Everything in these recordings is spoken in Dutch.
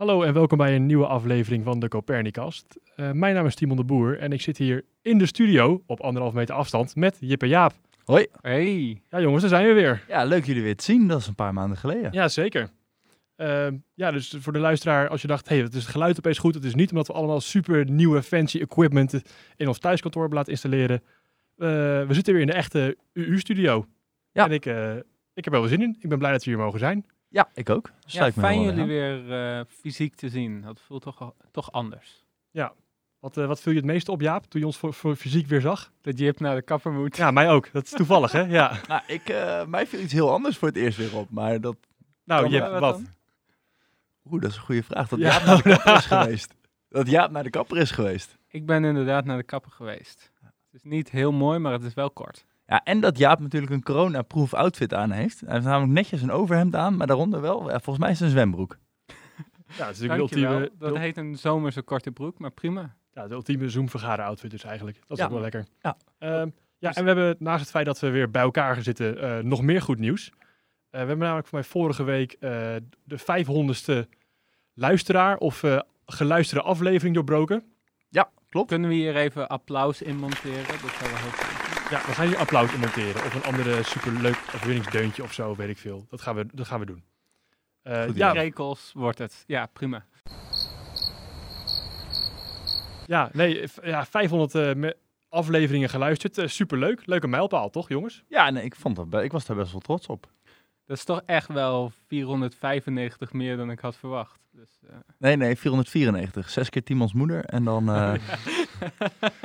Hallo en welkom bij een nieuwe aflevering van de Copernicast. Uh, mijn naam is Timon de Boer en ik zit hier in de studio op anderhalf meter afstand met Jip en Jaap. Hoi. Hey. Ja jongens, daar zijn we weer. Ja, leuk jullie weer te zien. Dat is een paar maanden geleden. Ja, zeker. Uh, ja, dus voor de luisteraar, als je dacht, hé, hey, het is het geluid opeens goed. Het is niet omdat we allemaal super nieuwe fancy equipment in ons thuiskantoor hebben laten installeren. Uh, we zitten weer in de echte UU-studio. Ja. En ik, uh, ik heb er wel zin in. Ik ben blij dat we hier mogen zijn. Ja, ik ook. Ja, fijn jullie weer uh, fysiek te zien. Dat voelt toch, toch anders. Ja. Wat, uh, wat viel je het meeste op, Jaap, toen je ons voor, voor fysiek weer zag? Dat je hebt naar de kapper moet. Ja, mij ook. Dat is toevallig, hè? Ja. Nou, ik, uh, mij viel iets heel anders voor het eerst weer op, maar dat... Nou, Jip, wat? wat? Oeh, dat is een goede vraag. Dat ja. Jaap naar de kapper is geweest. Dat Jaap naar de kapper is geweest. Ik ben inderdaad naar de kapper geweest. Het is niet heel mooi, maar het is wel kort. Ja, en dat Jaap natuurlijk een corona-proof outfit aan heeft. Hij heeft namelijk netjes een overhemd aan, maar daaronder wel, ja, volgens mij is het een zwembroek. Ja, het is de ultieme... Dat heet een zomerse korte broek, maar prima. Ja, de ultieme Zoom-vergaren outfit dus eigenlijk. Dat is ja. ook wel lekker. Ja, um, ja en we hebben naast het feit dat we weer bij elkaar gaan zitten, uh, nog meer goed nieuws. Uh, we hebben namelijk voor mij vorige week uh, de 500ste luisteraar of geluisterde aflevering doorbroken. Klopt. Kunnen we hier even applaus in monteren? Dat zou wel heel fijn ja, we gaan hier applaus in monteren. Of een andere superleuk overwinningsdeuntje of zo, weet ik veel. Dat gaan we, dat gaan we doen. Uh, ja, rekels wordt het. Ja, prima. Ja, nee, ja, 500 uh, afleveringen geluisterd. Uh, superleuk. Leuke mijlpaal, toch, jongens? Ja, nee, ik, vond dat, ik was daar best wel trots op. Dat is toch echt wel 495 meer dan ik had verwacht. Dus, uh... Nee, nee, 494. Zes keer Timons moeder en dan... Uh...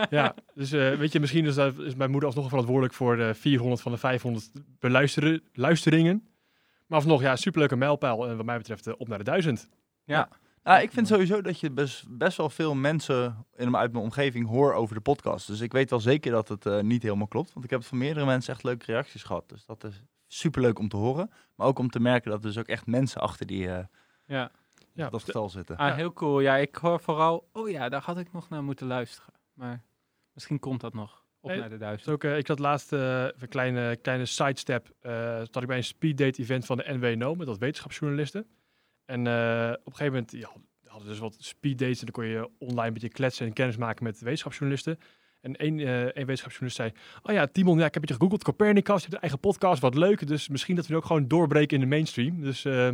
ja, dus uh, weet je, misschien is, is, mijn moeder alsnog verantwoordelijk voor de 400 van de 500 beluisteren, luisteringen. Maar alsnog, ja, superleuke mijlpaal. En wat mij betreft op naar de 1000. Ja. ja. Nou, ik vind sowieso dat je best, best wel veel mensen in, uit mijn omgeving hoor over de podcast. Dus ik weet wel zeker dat het niet helemaal klopt. Want ik heb van meerdere mensen echt leuke reacties gehad. Dus dat is superleuk om te horen. Maar ook om te merken dat er dus ook echt mensen achter die uh, ja. Ja, dat getal zitten. Ah, heel cool. Ja, ik hoor vooral, oh ja, daar had ik nog naar moeten luisteren. Maar misschien komt dat nog op hey, naar de duizend. Ook, uh, ik had laatst uh, een kleine, kleine sidestep. Uh, zat ik bij een speeddate event van de NWNO met wat wetenschapsjournalisten. En op een gegeven moment ja, hadden dus wat speeddates en dan kon je online een beetje kletsen en kennis maken met wetenschapsjournalisten. En één, uh, één wetenschapsjournalist zei, oh ja, Timon, ja, ik heb je gegoogeld, Copernicus, je hebt een eigen podcast, wat leuk. Dus misschien dat we ook gewoon doorbreken in de mainstream. Dus uh,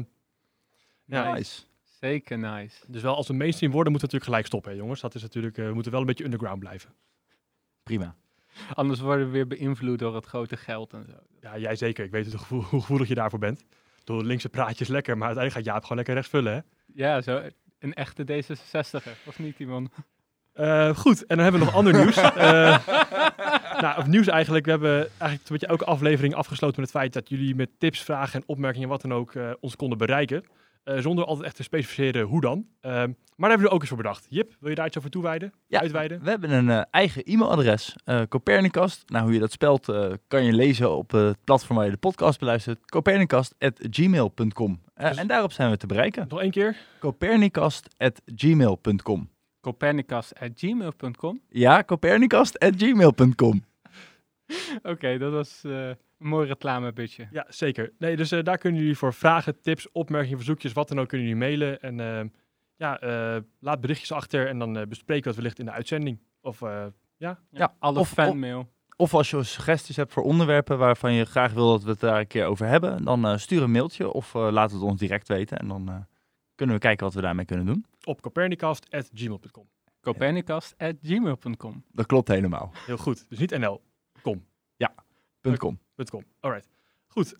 ja. Nice. Zeker nice. Dus wel als we mainstream worden, moeten we natuurlijk gelijk stoppen, hè, jongens. Dat is natuurlijk, uh, we moeten wel een beetje underground blijven. Prima. Anders worden we weer beïnvloed door het grote geld en zo. Ja, jij zeker. Ik weet het, hoe gevoelig je daarvoor bent. Door linkse praatjes lekker, maar uiteindelijk gaat Jaap gewoon lekker rechts vullen, hè? Ja, zo een echte D66er, of niet, Timon? Uh, goed, en dan hebben we nog ander nieuws. Uh, nou, of nieuws eigenlijk. We hebben eigenlijk een beetje elke aflevering afgesloten met het feit dat jullie met tips, vragen en opmerkingen wat dan ook uh, ons konden bereiken. zonder altijd echt te specificeren hoe dan. maar daar hebben we ook eens voor bedacht. Jip, wil je daar iets over toewijden? Ja, uitweiden? we hebben een eigen e-mailadres. Copernicast. Nou, hoe je dat spelt kan je lezen op het platform waar je de podcast beluistert. Copernicast.gmail.com. Dus en daarop zijn we te bereiken. Nog één keer? Copernicast.gmail.com copernicus.gmail.com? Ja, copernicus.gmail.com. Oké, okay, dat was uh, een mooi reclamebudget. Ja, zeker. Nee, dus uh, daar kunnen jullie voor vragen, tips, opmerkingen, verzoekjes, wat dan ook, kunnen jullie mailen. En uh, ja, laat berichtjes achter en dan bespreken we het wellicht in de uitzending. Of ja. Ja, ja alle of, fanmail. Of, of als je suggesties hebt voor onderwerpen waarvan je graag wil dat we het daar een keer over hebben, dan stuur een mailtje of laat het ons direct weten. En dan kunnen we kijken wat we daarmee kunnen doen. Op copernicast.gmail.com. Copernicast.gmail.com. Dat klopt helemaal. Heel goed. Dus niet NL. Com. Ja, .com. .com. Alright. Goed, uh,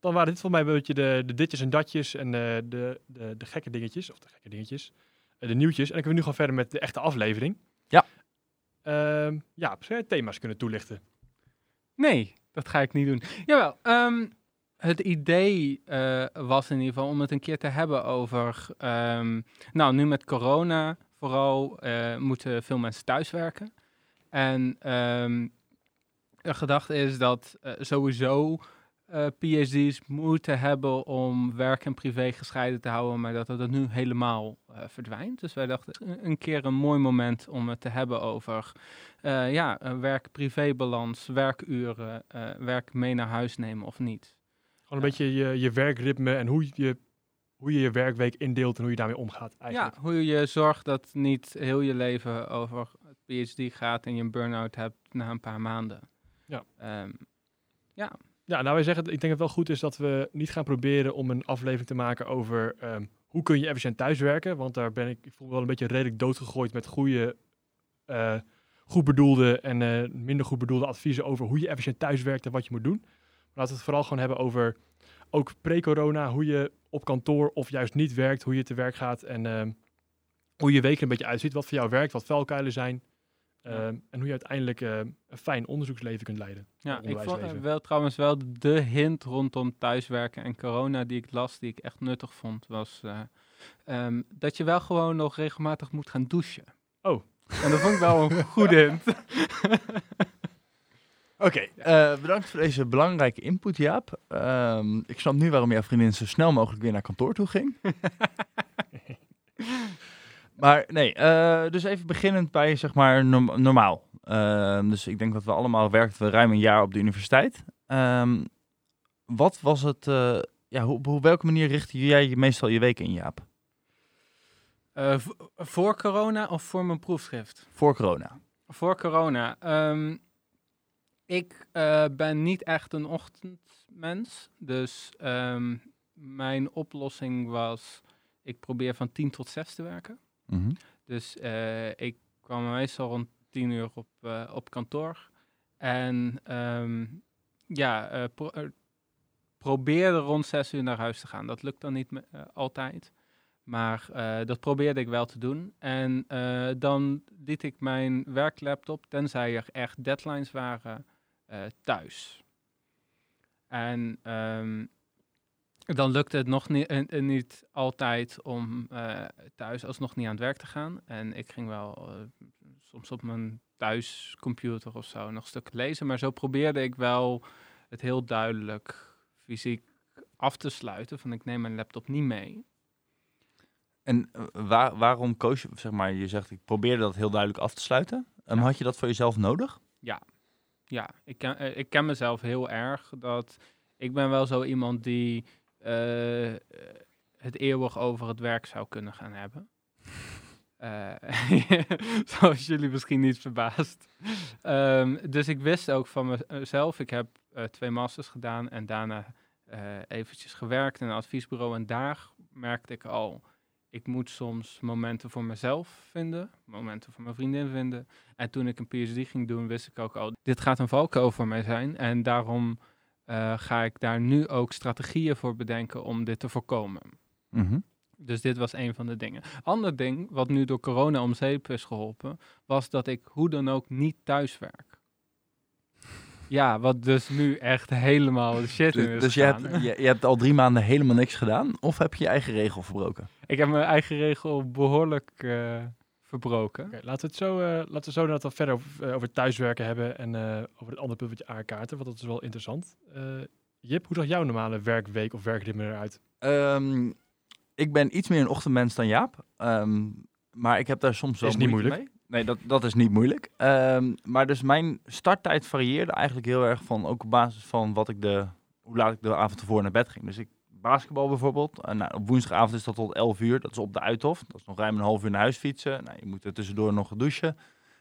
dan waren dit voor mij een beetje de, de ditjes en datjes en uh, de, de, de gekke dingetjes, of de gekke dingetjes, uh, de nieuwtjes. En dan kunnen we nu gaan verder met de echte aflevering. Ja. Ehm, ja, zou je thema's kunnen toelichten? Nee, dat ga ik niet doen. Jawel, um, het idee uh, was in ieder geval om het een keer te hebben over. Um, nou, nu met corona vooral uh, moeten veel mensen thuiswerken. En um, de gedachte is dat uh, sowieso PhD's moeten hebben om werk en privé gescheiden te houden, maar dat dat nu helemaal verdwijnt. Dus wij dachten een keer een mooi moment om het te hebben over ja, werk-privé-balans, werkuren, werk mee naar huis nemen of niet een beetje je, je werkritme en hoe je, hoe je je werkweek indeelt en hoe je daarmee omgaat eigenlijk. Ja, hoe je zorgt dat niet heel je leven over het PhD gaat en je een burn-out hebt na een paar maanden. Ja. Ehm, Ja, nou wij zeggen, ik denk dat het wel goed is dat we niet gaan proberen om een aflevering te maken over ehm, hoe kun je efficiënt thuiswerken. Want daar ben ik, ik voel me wel een beetje redelijk doodgegooid met goede, eh, goed bedoelde en eh, minder goed bedoelde adviezen over hoe je efficiënt thuiswerkt en wat je moet doen. Laten we het vooral gewoon hebben over, ook pre-corona, hoe je op kantoor of juist niet werkt, hoe je te werk gaat en ehm, hoe je week een beetje uitziet, wat voor jou werkt, wat vuilkuilen zijn. ehm, en hoe je uiteindelijk eh, een fijn onderzoeksleven kunt leiden. ja, ik vond eh, wel trouwens wel de hint rondom thuiswerken en corona die ik las, die ik echt nuttig vond, was eh, ehm, dat je wel gewoon nog regelmatig moet gaan douchen. Oh. En dat vond ik wel een goede hint. Oké, eh, bedankt voor deze belangrijke input, Jaap. Ehm, ik snap nu waarom jouw vriendin zo snel mogelijk weer naar kantoor toe ging. maar nee, eh, dus even beginnend bij zeg maar norm- normaal. Ehm, dus ik denk dat we allemaal werkten we ruim een jaar op de universiteit. Ehm, wat was het, eh, ja, hoe, op welke manier richtte jij je meestal je week in, Jaap? Voor corona of voor mijn proefschrift? Voor corona. Voor corona. Ik eh, ben niet echt een ochtendmens. Dus ehm, mijn oplossing was: ik probeer van 10 tot 6 te werken. Mhm. Dus eh, ik kwam meestal rond 10 uur op, eh, op kantoor. En ehm, ja, pro- probeerde rond 6 uur naar huis te gaan. Dat lukt dan niet altijd. Maar dat probeerde ik wel te doen. En dan liet ik mijn werklaptop, tenzij er echt deadlines waren, eh, thuis. En ehm, dan lukte het nog niet, eh, eh, niet altijd om thuis alsnog niet aan het werk te gaan. En ik ging wel soms op mijn thuiscomputer of zo nog stukken lezen. Maar zo probeerde ik wel het heel duidelijk fysiek af te sluiten. Van ik neem mijn laptop niet mee. En waar, waarom koos je, zeg maar, je zegt ik probeerde dat heel duidelijk af te sluiten. Ja. Had je dat voor jezelf nodig? Ja, ik ken, eh, ik ken mezelf heel erg. Dat ik ben wel zo iemand die eh, het eeuwig over het werk zou kunnen gaan hebben. Eh, zoals jullie misschien niet verbaast. Ehm, dus ik wist ook van mezelf, ik heb twee masters gedaan en daarna eventjes gewerkt in een adviesbureau. En daar merkte ik al, ik moet soms momenten voor mezelf vinden, momenten voor mijn vriendin vinden. En toen ik een PhD ging doen, wist ik ook al, dit gaat een valkuil voor mij zijn. En daarom eh, ga ik daar nu ook strategieën voor bedenken om dit te voorkomen. Mhm. Dus dit was een van de dingen. Ander ding, wat nu door corona om zeep is geholpen, was dat ik hoe dan ook niet thuis werk. Ja, wat dus nu echt helemaal de shit in Dus, is dus je, hebt, je, je hebt al drie maanden helemaal niks gedaan? Of heb je je eigen regel verbroken? Ik heb mijn eigen regel behoorlijk eh, verbroken. Oké, laten we het zo, eh, laten we zo wat verder over, eh, over thuiswerken hebben en eh, over het andere punt wat je aankaarten, want dat is wel interessant. Eh, Jip, hoe zag jouw normale werkweek of werkritme eruit? Ehm, ik ben iets meer een ochtendmens dan Jaap. Ehm, maar ik heb daar soms wel Is niet moeite moeilijk. mee. Nee, dat, dat is niet moeilijk. Ehm, maar dus mijn starttijd varieerde eigenlijk heel erg van, ook op basis van wat ik de, hoe laat ik de avond ervoor naar bed ging. Dus ik, basketbal bijvoorbeeld, en nou, op woensdagavond is dat tot 11 uur, dat is op de Uithof. Dat is nog ruim een half uur naar huis fietsen. Nou, je moet er tussendoor nog douchen.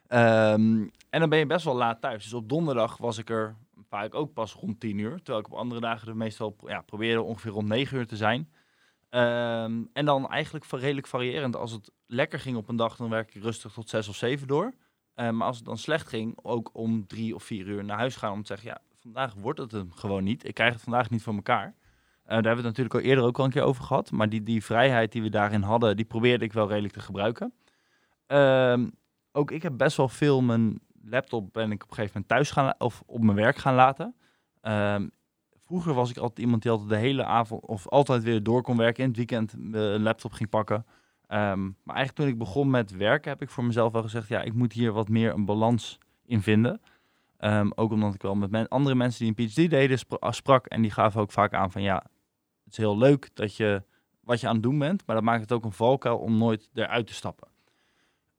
Ehm, en dan ben je best wel laat thuis. Dus op donderdag was ik er vaak ook pas rond 10 uur. Terwijl ik op andere dagen er meestal ja, probeerde ongeveer rond 9 uur te zijn. Ehm, en dan eigenlijk redelijk variërend. Als het lekker ging op een dag, dan werk ik rustig tot 6 of 7 door. Ehm, maar als het dan slecht ging, ook om 3 of 4 uur naar huis gaan om te zeggen, ja, vandaag wordt het hem gewoon niet. Ik krijg het vandaag niet voor elkaar. Eh, daar hebben we het natuurlijk al eerder ook al een keer over gehad. Maar die, die vrijheid die we daarin hadden, die probeerde ik wel redelijk te gebruiken. Ehm, ook ik heb best wel veel mijn laptop ben ik op een gegeven moment thuis gaan of op mijn werk gaan laten. Ehm, vroeger was ik altijd iemand die altijd de hele avond of altijd weer door kon werken. In het weekend een laptop ging pakken. Ehm, maar eigenlijk toen ik begon met werken heb ik voor mezelf wel gezegd, ja, ik moet hier wat meer een balans in vinden. Ehm, ook omdat ik wel met andere mensen die een PhD deden spra- sprak en die gaven ook vaak aan van ja, het is heel leuk dat je wat je aan het doen bent, maar dat maakt het ook een valkuil om nooit eruit te stappen.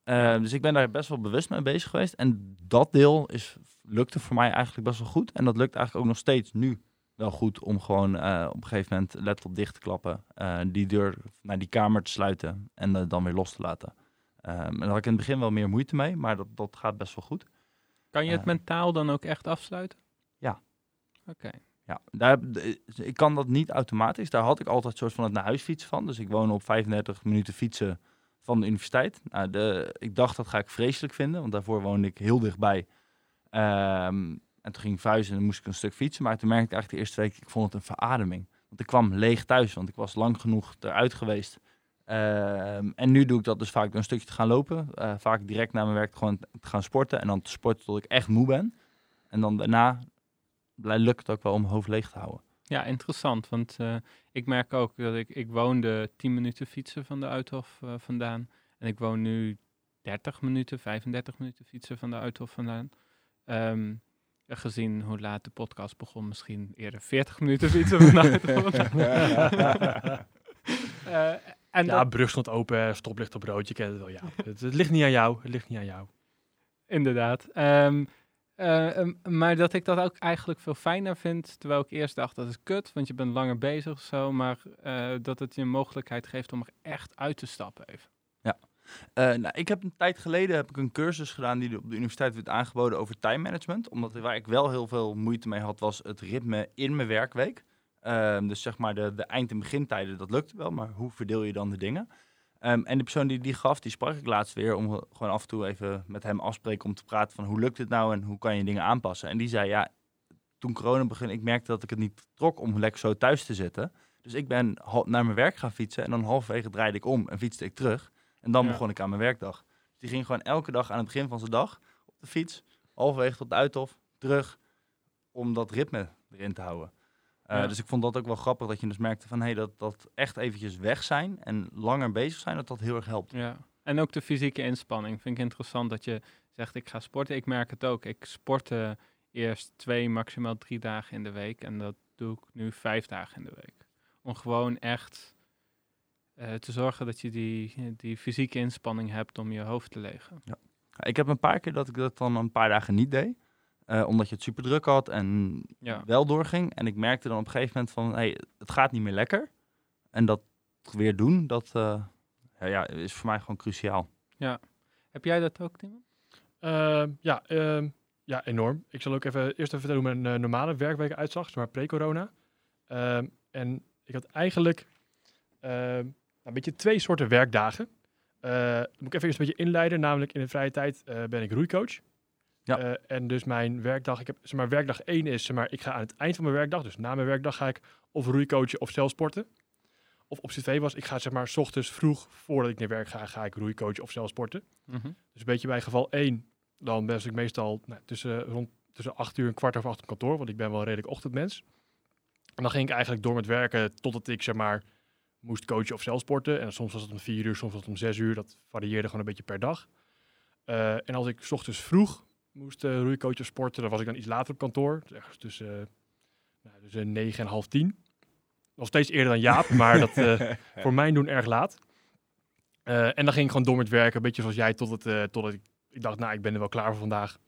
Ehm, dus ik ben daar best wel bewust mee bezig geweest en dat deel is, lukte voor mij eigenlijk best wel goed en dat lukt eigenlijk ook nog steeds nu wel goed om gewoon eh, op een gegeven moment laptop dicht te klappen, eh, die deur naar die kamer te sluiten en eh, dan weer los te laten. Ehm, en daar had ik in het begin wel meer moeite mee, maar dat, dat gaat best wel goed. Kan je het Eh. mentaal dan ook echt afsluiten? Ja. Oké. Ja, daar, ik kan dat niet automatisch. Daar had ik altijd soort van het naar huis fietsen van. Dus ik woon op 35 minuten fietsen van de universiteit. Nou, de, ik dacht dat ga ik vreselijk vinden, want daarvoor woonde ik heel dichtbij. Ehm, en toen ging ik verhuizen en moest ik een stuk fietsen. Maar toen merkte ik eigenlijk de eerste week, ik vond het een verademing. Want ik kwam leeg thuis, want ik was lang genoeg eruit geweest. Ehm, en nu doe ik dat dus vaak door een stukje te gaan lopen. eh, vaak direct na mijn werk gewoon te gaan sporten. En dan te sporten tot ik echt moe ben. En dan daarna lukt het ook wel om hoofd leeg te houden. Ja, interessant. Want eh, ik merk ook dat ik, ik woonde 10 minuten fietsen van de Uithof eh, vandaan. En ik woon nu 30 minuten, 35 minuten fietsen van de Uithof vandaan. Ehm, gezien hoe laat de podcast begon, misschien eerder 40 minuten fietsen Uithof vandaan. Eh, en ja, dat- brug stond open, stoplicht op rood, je kent het wel. Ja. het, het ligt niet aan jou, het ligt niet aan jou. Inderdaad. Ehm, eh, maar dat ik dat ook eigenlijk veel fijner vind. Terwijl ik eerst dacht dat is kut, want je bent langer bezig of zo. Maar eh, dat het je een mogelijkheid geeft om er echt uit te stappen even. Eh, nou, ik heb een tijd geleden heb ik een cursus gedaan die op de universiteit werd aangeboden over time management. Omdat waar ik wel heel veel moeite mee had, was het ritme in mijn werkweek. Ehm, dus zeg maar de, de eind- en begintijden, dat lukte wel, maar hoe verdeel je dan de dingen? Ehm, en de persoon die die gaf, die sprak ik laatst weer om ge- gewoon af en toe even met hem afspreken om te praten van hoe lukt het nou en hoe kan je dingen aanpassen. En die zei ja, toen corona begon, ik merkte dat ik het niet trok om lekker zo thuis te zitten. Dus ik ben naar mijn werk gaan fietsen en dan halverwege draaide ik om en fietste ik terug. En dan Ja. begon ik aan mijn werkdag. Dus die ging gewoon elke dag aan het begin van zijn dag op de fiets, halverwege tot de uithof, terug, om dat ritme erin te houden. Eh, Ja. Dus ik vond dat ook wel grappig dat je dus merkte van hey, dat, dat echt eventjes weg zijn en langer bezig zijn, dat dat heel erg helpt. Ja. En ook de fysieke inspanning. Vind ik interessant dat je zegt ik ga sporten. Ik merk het ook. Ik sportte eerst twee, maximaal drie dagen in de week. En dat doe ik nu vijf dagen in de week. Om gewoon echt eh, te zorgen dat je die, die fysieke inspanning hebt om je hoofd te legen. Ik heb een paar keer dat ik dat dan een paar dagen niet deed. eh, omdat je het super druk had en Ja. wel doorging. En ik merkte dan op een gegeven moment van, hey, het gaat niet meer lekker. En dat weer doen, dat eh, ja, ja, is voor mij gewoon cruciaal. Heb jij dat ook, Tim? Ehm, ja, ehm, ja, enorm. Ik zal ook even eerst even vertellen hoe mijn normale werkweek uitzag, zeg maar pre-corona. Ehm, en ik had eigenlijk ehm, een beetje twee soorten werkdagen. Eh, moet ik even eerst een beetje inleiden, namelijk in de vrije tijd eh, ben ik roeicoach. Ja. Eh, en dus mijn werkdag, ik heb, zeg maar, werkdag 1 is, zeg maar, ik ga aan het eind van mijn werkdag, dus na mijn werkdag ga ik of roeicoachen of zelf sporten. Of optie 2 was, ik ga zeg maar, s ochtends vroeg, voordat ik naar werk ga, ga ik roeicoachen of zelf sporten. Dus een beetje bij geval 1, dan ben ik meestal nou, tussen, rond, tussen 8 uur en kwart over 8 op kantoor, want ik ben wel een redelijk ochtendmens. En dan ging ik eigenlijk door met werken totdat ik zeg maar moest coachen of zelf sporten. En soms was het om 4 uur, soms was het om 6 uur. Dat varieerde gewoon een beetje per dag. Eh, en als ik 's ochtends vroeg moest uh, roeicoachen of sporten, dan was ik dan iets later op kantoor. Dus ergens tussen, eh, nou, tussen 9 en half 10. Nog steeds eerder dan Jaap, maar dat eh, voor mijn doen erg laat. Eh, en dan ging ik gewoon door met werken, een beetje zoals jij, tot het, eh, totdat ik, ik dacht, nou, ik ben er wel klaar voor vandaag.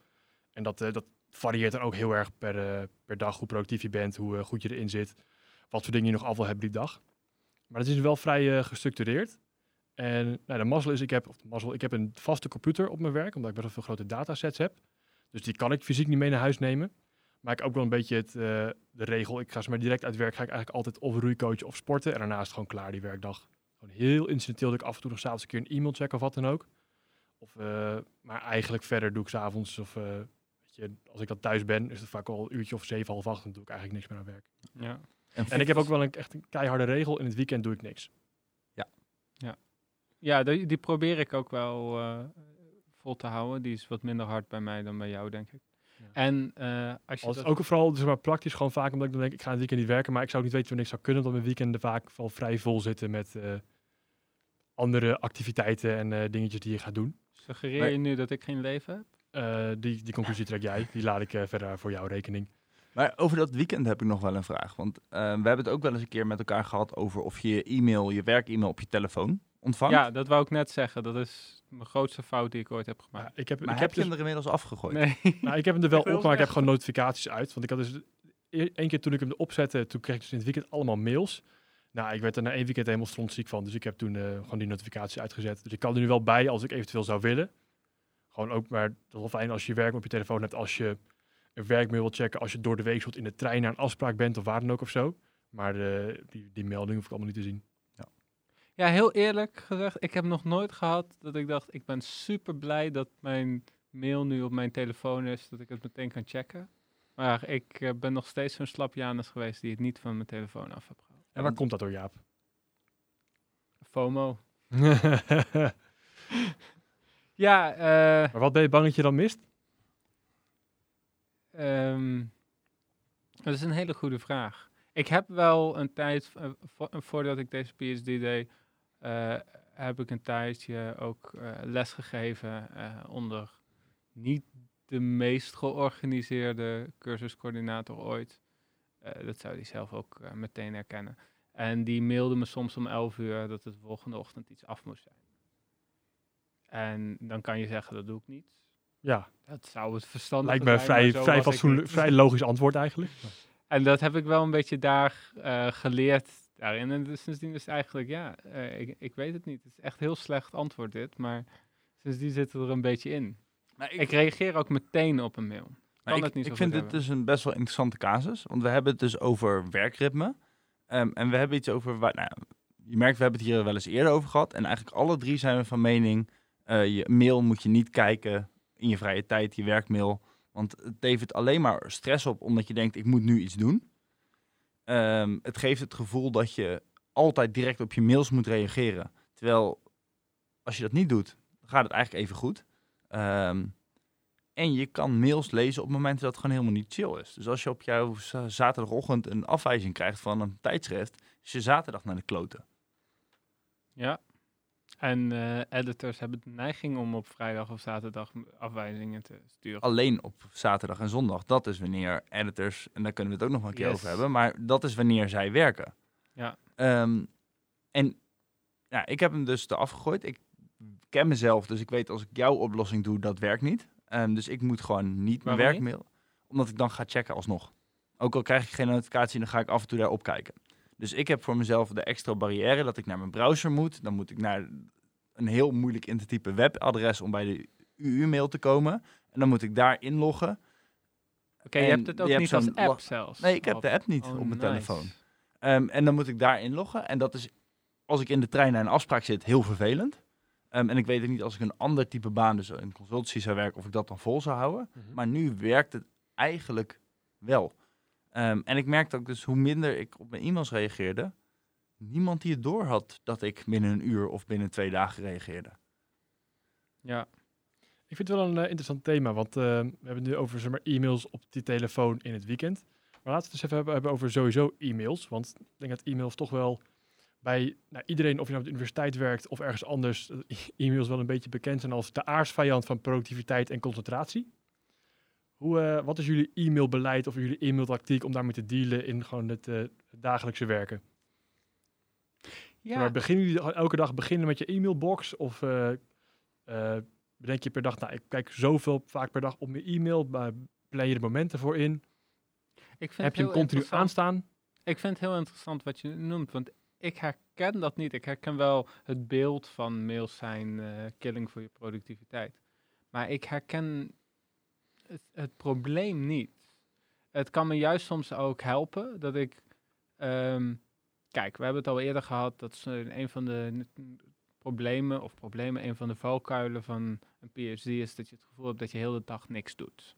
En dat, eh, dat varieert dan ook heel erg per, eh, per dag, hoe productief je bent, hoe eh, goed je erin zit, wat voor dingen je nog af wil hebben die dag. Maar het is wel vrij eh, gestructureerd. En nou, de mazzel is, ik heb, of de mazzel, ik heb een vaste computer op mijn werk, omdat ik best wel veel grote datasets heb. Dus die kan ik fysiek niet mee naar huis nemen. Maar ik ook wel een beetje het, eh, de regel, ik ga maar direct uit werk, ga ik eigenlijk altijd of roeicoachen of sporten. En daarna is het gewoon klaar, die werkdag. Gewoon heel incidenteel dat ik af en toe nog s'avonds een keer een e-mail check of wat dan ook. Of, eh, maar eigenlijk verder doe ik s'avonds of... als ik dan thuis ben, is het vaak al een uurtje of zeven, half acht. Dan doe ik eigenlijk niks meer aan werk. Ja. En ik heb ook wel een, echt een keiharde regel. In het weekend doe ik niks. Ja, die, die probeer ik ook wel eh, vol te houden. Die is wat minder hard bij mij dan bij jou, denk ik. Ja. En eh, als je Als dat... ook vooral zeg maar, praktisch gewoon vaak omdat ik dan denk, ik ga het weekend niet werken. Maar ik zou ook niet weten wanneer ik zou kunnen. Omdat mijn weekenden vaak wel vrij vol zitten met eh, andere activiteiten en eh, dingetjes die je gaat doen. Suggereer Maar- je nu dat ik geen leven heb? Eh, die, die conclusie trek jij. Die laat ik eh, verder voor jouw rekening. Maar over dat weekend heb ik nog wel een vraag. Want eh, we hebben het ook wel eens een keer met elkaar gehad over of je je e-mail, je werk-e-mail op je telefoon ontvangt. Ja, dat wou ik net zeggen. Dat is mijn grootste fout die ik ooit heb gemaakt. ik heb, maar ik heb heb je dus, hem er inmiddels afgegooid? Nee. nou, ik heb hem er wel op, maar ik heb gewoon notificaties uit. Want ik had dus e- één keer toen ik hem erop zette, toen kreeg ik dus in het weekend allemaal mails. Nou, ik werd er na één weekend helemaal strontziek van. Dus ik heb toen eh, gewoon die notificatie uitgezet. Dus ik kan er nu wel bij als ik eventueel zou willen. Gewoon ook, maar dat is wel fijn als je werk op je telefoon hebt. Als je een werkmail wilt checken. Als je door de week in de trein naar een afspraak bent of waar dan ook of zo. Maar de, die, die melding hoef ik allemaal niet te zien. Ja, heel eerlijk gezegd, ik heb nog nooit gehad dat ik dacht, ik ben super blij dat mijn mail nu op mijn telefoon is, dat ik het meteen kan checken. Maar ik eh, ben nog steeds zo'n slap Janus geweest die het niet van mijn telefoon af heb gehaald. En waar komt dat door, Jaap? FOMO. Ja, eh, maar wat ben je bang dat je dan mist? Ehm, dat is een hele goede vraag. Ik heb wel een tijd, eh, vo- voordat ik deze PhD deed, eh, heb ik een tijdje ook eh les gegeven onder niet de meest georganiseerde cursuscoördinator ooit. Dat zou hij zelf ook meteen herkennen. En die mailde me soms om 11 uur dat het de volgende ochtend iets af moest zijn. En dan kan je zeggen, dat doe ik niet. Ja, Dat zou het verstandig lijkt me vrij, vrij, vrij logisch antwoord eigenlijk. En dat heb ik wel een beetje daar eh, geleerd daarin. En dus sindsdien is het eigenlijk, ja, eh, ik, ik weet het niet. Het is echt heel slecht antwoord dit, maar sindsdien zit het er een beetje in. Maar Ik reageer ook meteen op een mail. Maar kan ik, het niet ik vind dit dus een best wel interessante casus. Want we hebben het dus over werkritme. Ehm, en we hebben iets over... Waar, nou, je merkt, we hebben het hier wel eens eerder over gehad. En eigenlijk alle drie zijn we van mening... eh, je mail moet je niet kijken in je vrije tijd, je werkmail. Want het levert alleen maar stress op, omdat je denkt, ik moet nu iets doen. Ehm, het geeft het gevoel dat je altijd direct op je mails moet reageren. Terwijl, als je dat niet doet, gaat het eigenlijk even goed. Ehm, en je kan mails lezen op momenten dat het gewoon helemaal niet chill is. Dus als je op jouw za- zaterdagochtend een afwijzing krijgt van een tijdschrift, is je zaterdag naar de kloten. Ja. En eh, editors hebben de neiging om op vrijdag of zaterdag afwijzingen te sturen. Alleen op zaterdag en zondag. Dat is wanneer editors, en daar kunnen we het ook nog een keer Yes. over hebben, maar dat is wanneer zij werken. Ja. Ehm, en ja, ik heb hem dus eraf gegooid. Ik ken mezelf, dus ik weet als ik jouw oplossing doe, dat werkt niet. Ehm, dus ik moet gewoon niet mijn niet? werkmail, omdat ik dan ga checken alsnog. Ook al krijg ik geen notificatie, dan ga ik af en toe daarop kijken. Dus ik heb voor mezelf de extra barrière dat ik naar mijn browser moet. Dan moet ik naar een heel moeilijk in te typen webadres om bij de UU-mail te komen. En dan moet ik daar inloggen. Oké, je hebt het ook niet als app zelfs. Nee, ik heb de app niet oh, op mijn nice. telefoon. Ehm, en dan moet ik daar inloggen. En dat is, als ik in de trein naar een afspraak zit, heel vervelend. Ehm, en ik weet ook niet als ik een ander type baan, dus in consultancy zou werken, of ik dat dan vol zou houden. Maar nu werkt het eigenlijk wel. Ehm, en ik merkte ook dus hoe minder ik op mijn e-mails reageerde, niemand die het door had dat ik binnen een uur of binnen twee dagen reageerde. Ja, Ik vind het wel een eh, interessant thema, want eh, we hebben het nu over e-mails op die telefoon in het weekend. Maar laten we het eens even hebben, hebben over sowieso e-mails. Want ik denk dat e-mails toch wel bij nou, iedereen, of je nou op de universiteit werkt of ergens anders, dat e- e-mails wel een beetje bekend zijn als de aarsvijand van productiviteit en concentratie. Hoe, eh, wat is jullie e-mailbeleid of jullie e-mailtactiek om daarmee te dealen in gewoon het, eh, dagelijkse werken? ja. Maar beginnen jullie elke dag beginnen met je e-mailbox? Of eh, bedenk je per dag, nou, ik kijk zoveel vaak per dag op mijn e-mail, maar plan je er momenten voor in? ik vind Heb je hem continu aanstaan? Ik vind het heel interessant wat je noemt, want ik herken dat niet. Ik herken wel het beeld van mails zijn killing voor je productiviteit. Maar ik herken het, probleem niet. Het kan me juist soms ook helpen dat ik... ehm, kijk, we hebben het al eerder gehad. Dat een van de problemen, of problemen, een van de valkuilen van een PhD is dat je het gevoel hebt dat je heel de dag niks doet.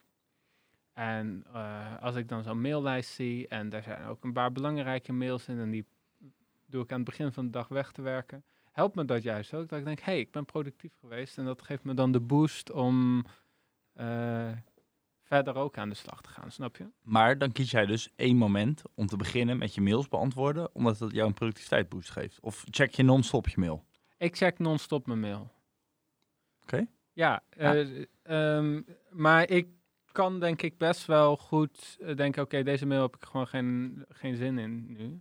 En eh, als ik dan zo'n maillijst zie en daar zijn ook een paar belangrijke mails in en die doe ik aan het begin van de dag weg te werken, helpt me dat juist ook. Dat ik denk, hé, hey, ik ben productief geweest en dat geeft me dan de boost om eh, verder ook aan de slag te gaan, snap je? Maar dan kies jij dus één moment om te beginnen met je mails beantwoorden, omdat het jou een productiviteitsboost geeft. Of check je non-stop je mail. Ik check non-stop mijn mail. Oké. Ja, eh, ehm, maar ik kan denk ik best wel goed eh, denken, oké, deze mail heb ik gewoon geen, geen zin in nu.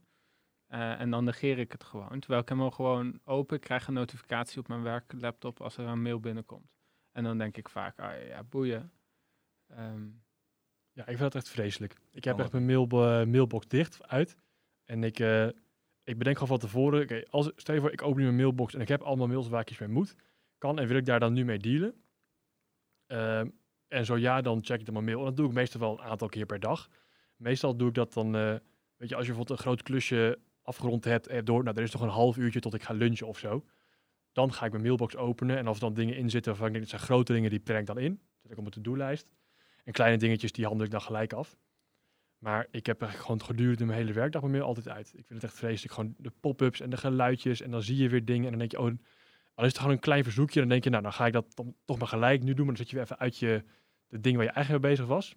Eh, en dan negeer ik het gewoon. Terwijl ik hem al gewoon open, ik krijg een notificatie op mijn werklaptop als er een mail binnenkomt. En dan denk ik vaak, ah ja, boeien. Ehm, Ja, ik vind dat echt vreselijk. Ik heb Oh. echt mijn mail, eh, mailbox dicht uit. En ik, eh, ik bedenk gewoon van tevoren, oké, als stel je voor, ik open nu mijn mailbox en ik heb allemaal mails waar ik iets mee moet. Kan en wil ik daar dan nu mee dealen? Ehm, en zo ja, dan check ik dan mijn mail. En dat doe ik meestal wel een aantal keer per dag. Meestal doe ik dat dan, eh, weet je, als je bijvoorbeeld een groot klusje afgerond hebt door, nou, er is nog een half uurtje tot ik ga lunchen of zo. Dan ga ik mijn mailbox openen en als er dan dingen in zitten waarvan ik denk, dat zijn grote dingen, die plan ik dan in. Zet ik op mijn to-do-lijst. En kleine dingetjes, die handel ik dan gelijk af. Maar ik heb eigenlijk gewoon gedurende mijn hele werkdag mijn mail altijd uit. Ik vind het echt vreselijk. Gewoon de pop-ups en de geluidjes. En dan zie je weer dingen. En dan denk je, oh, al is het gewoon een klein verzoekje. Dan denk je, nou, dan ga ik dat dan toch maar gelijk nu doen. Maar dan zet je weer even uit je de dingen waar je eigenlijk mee bezig was.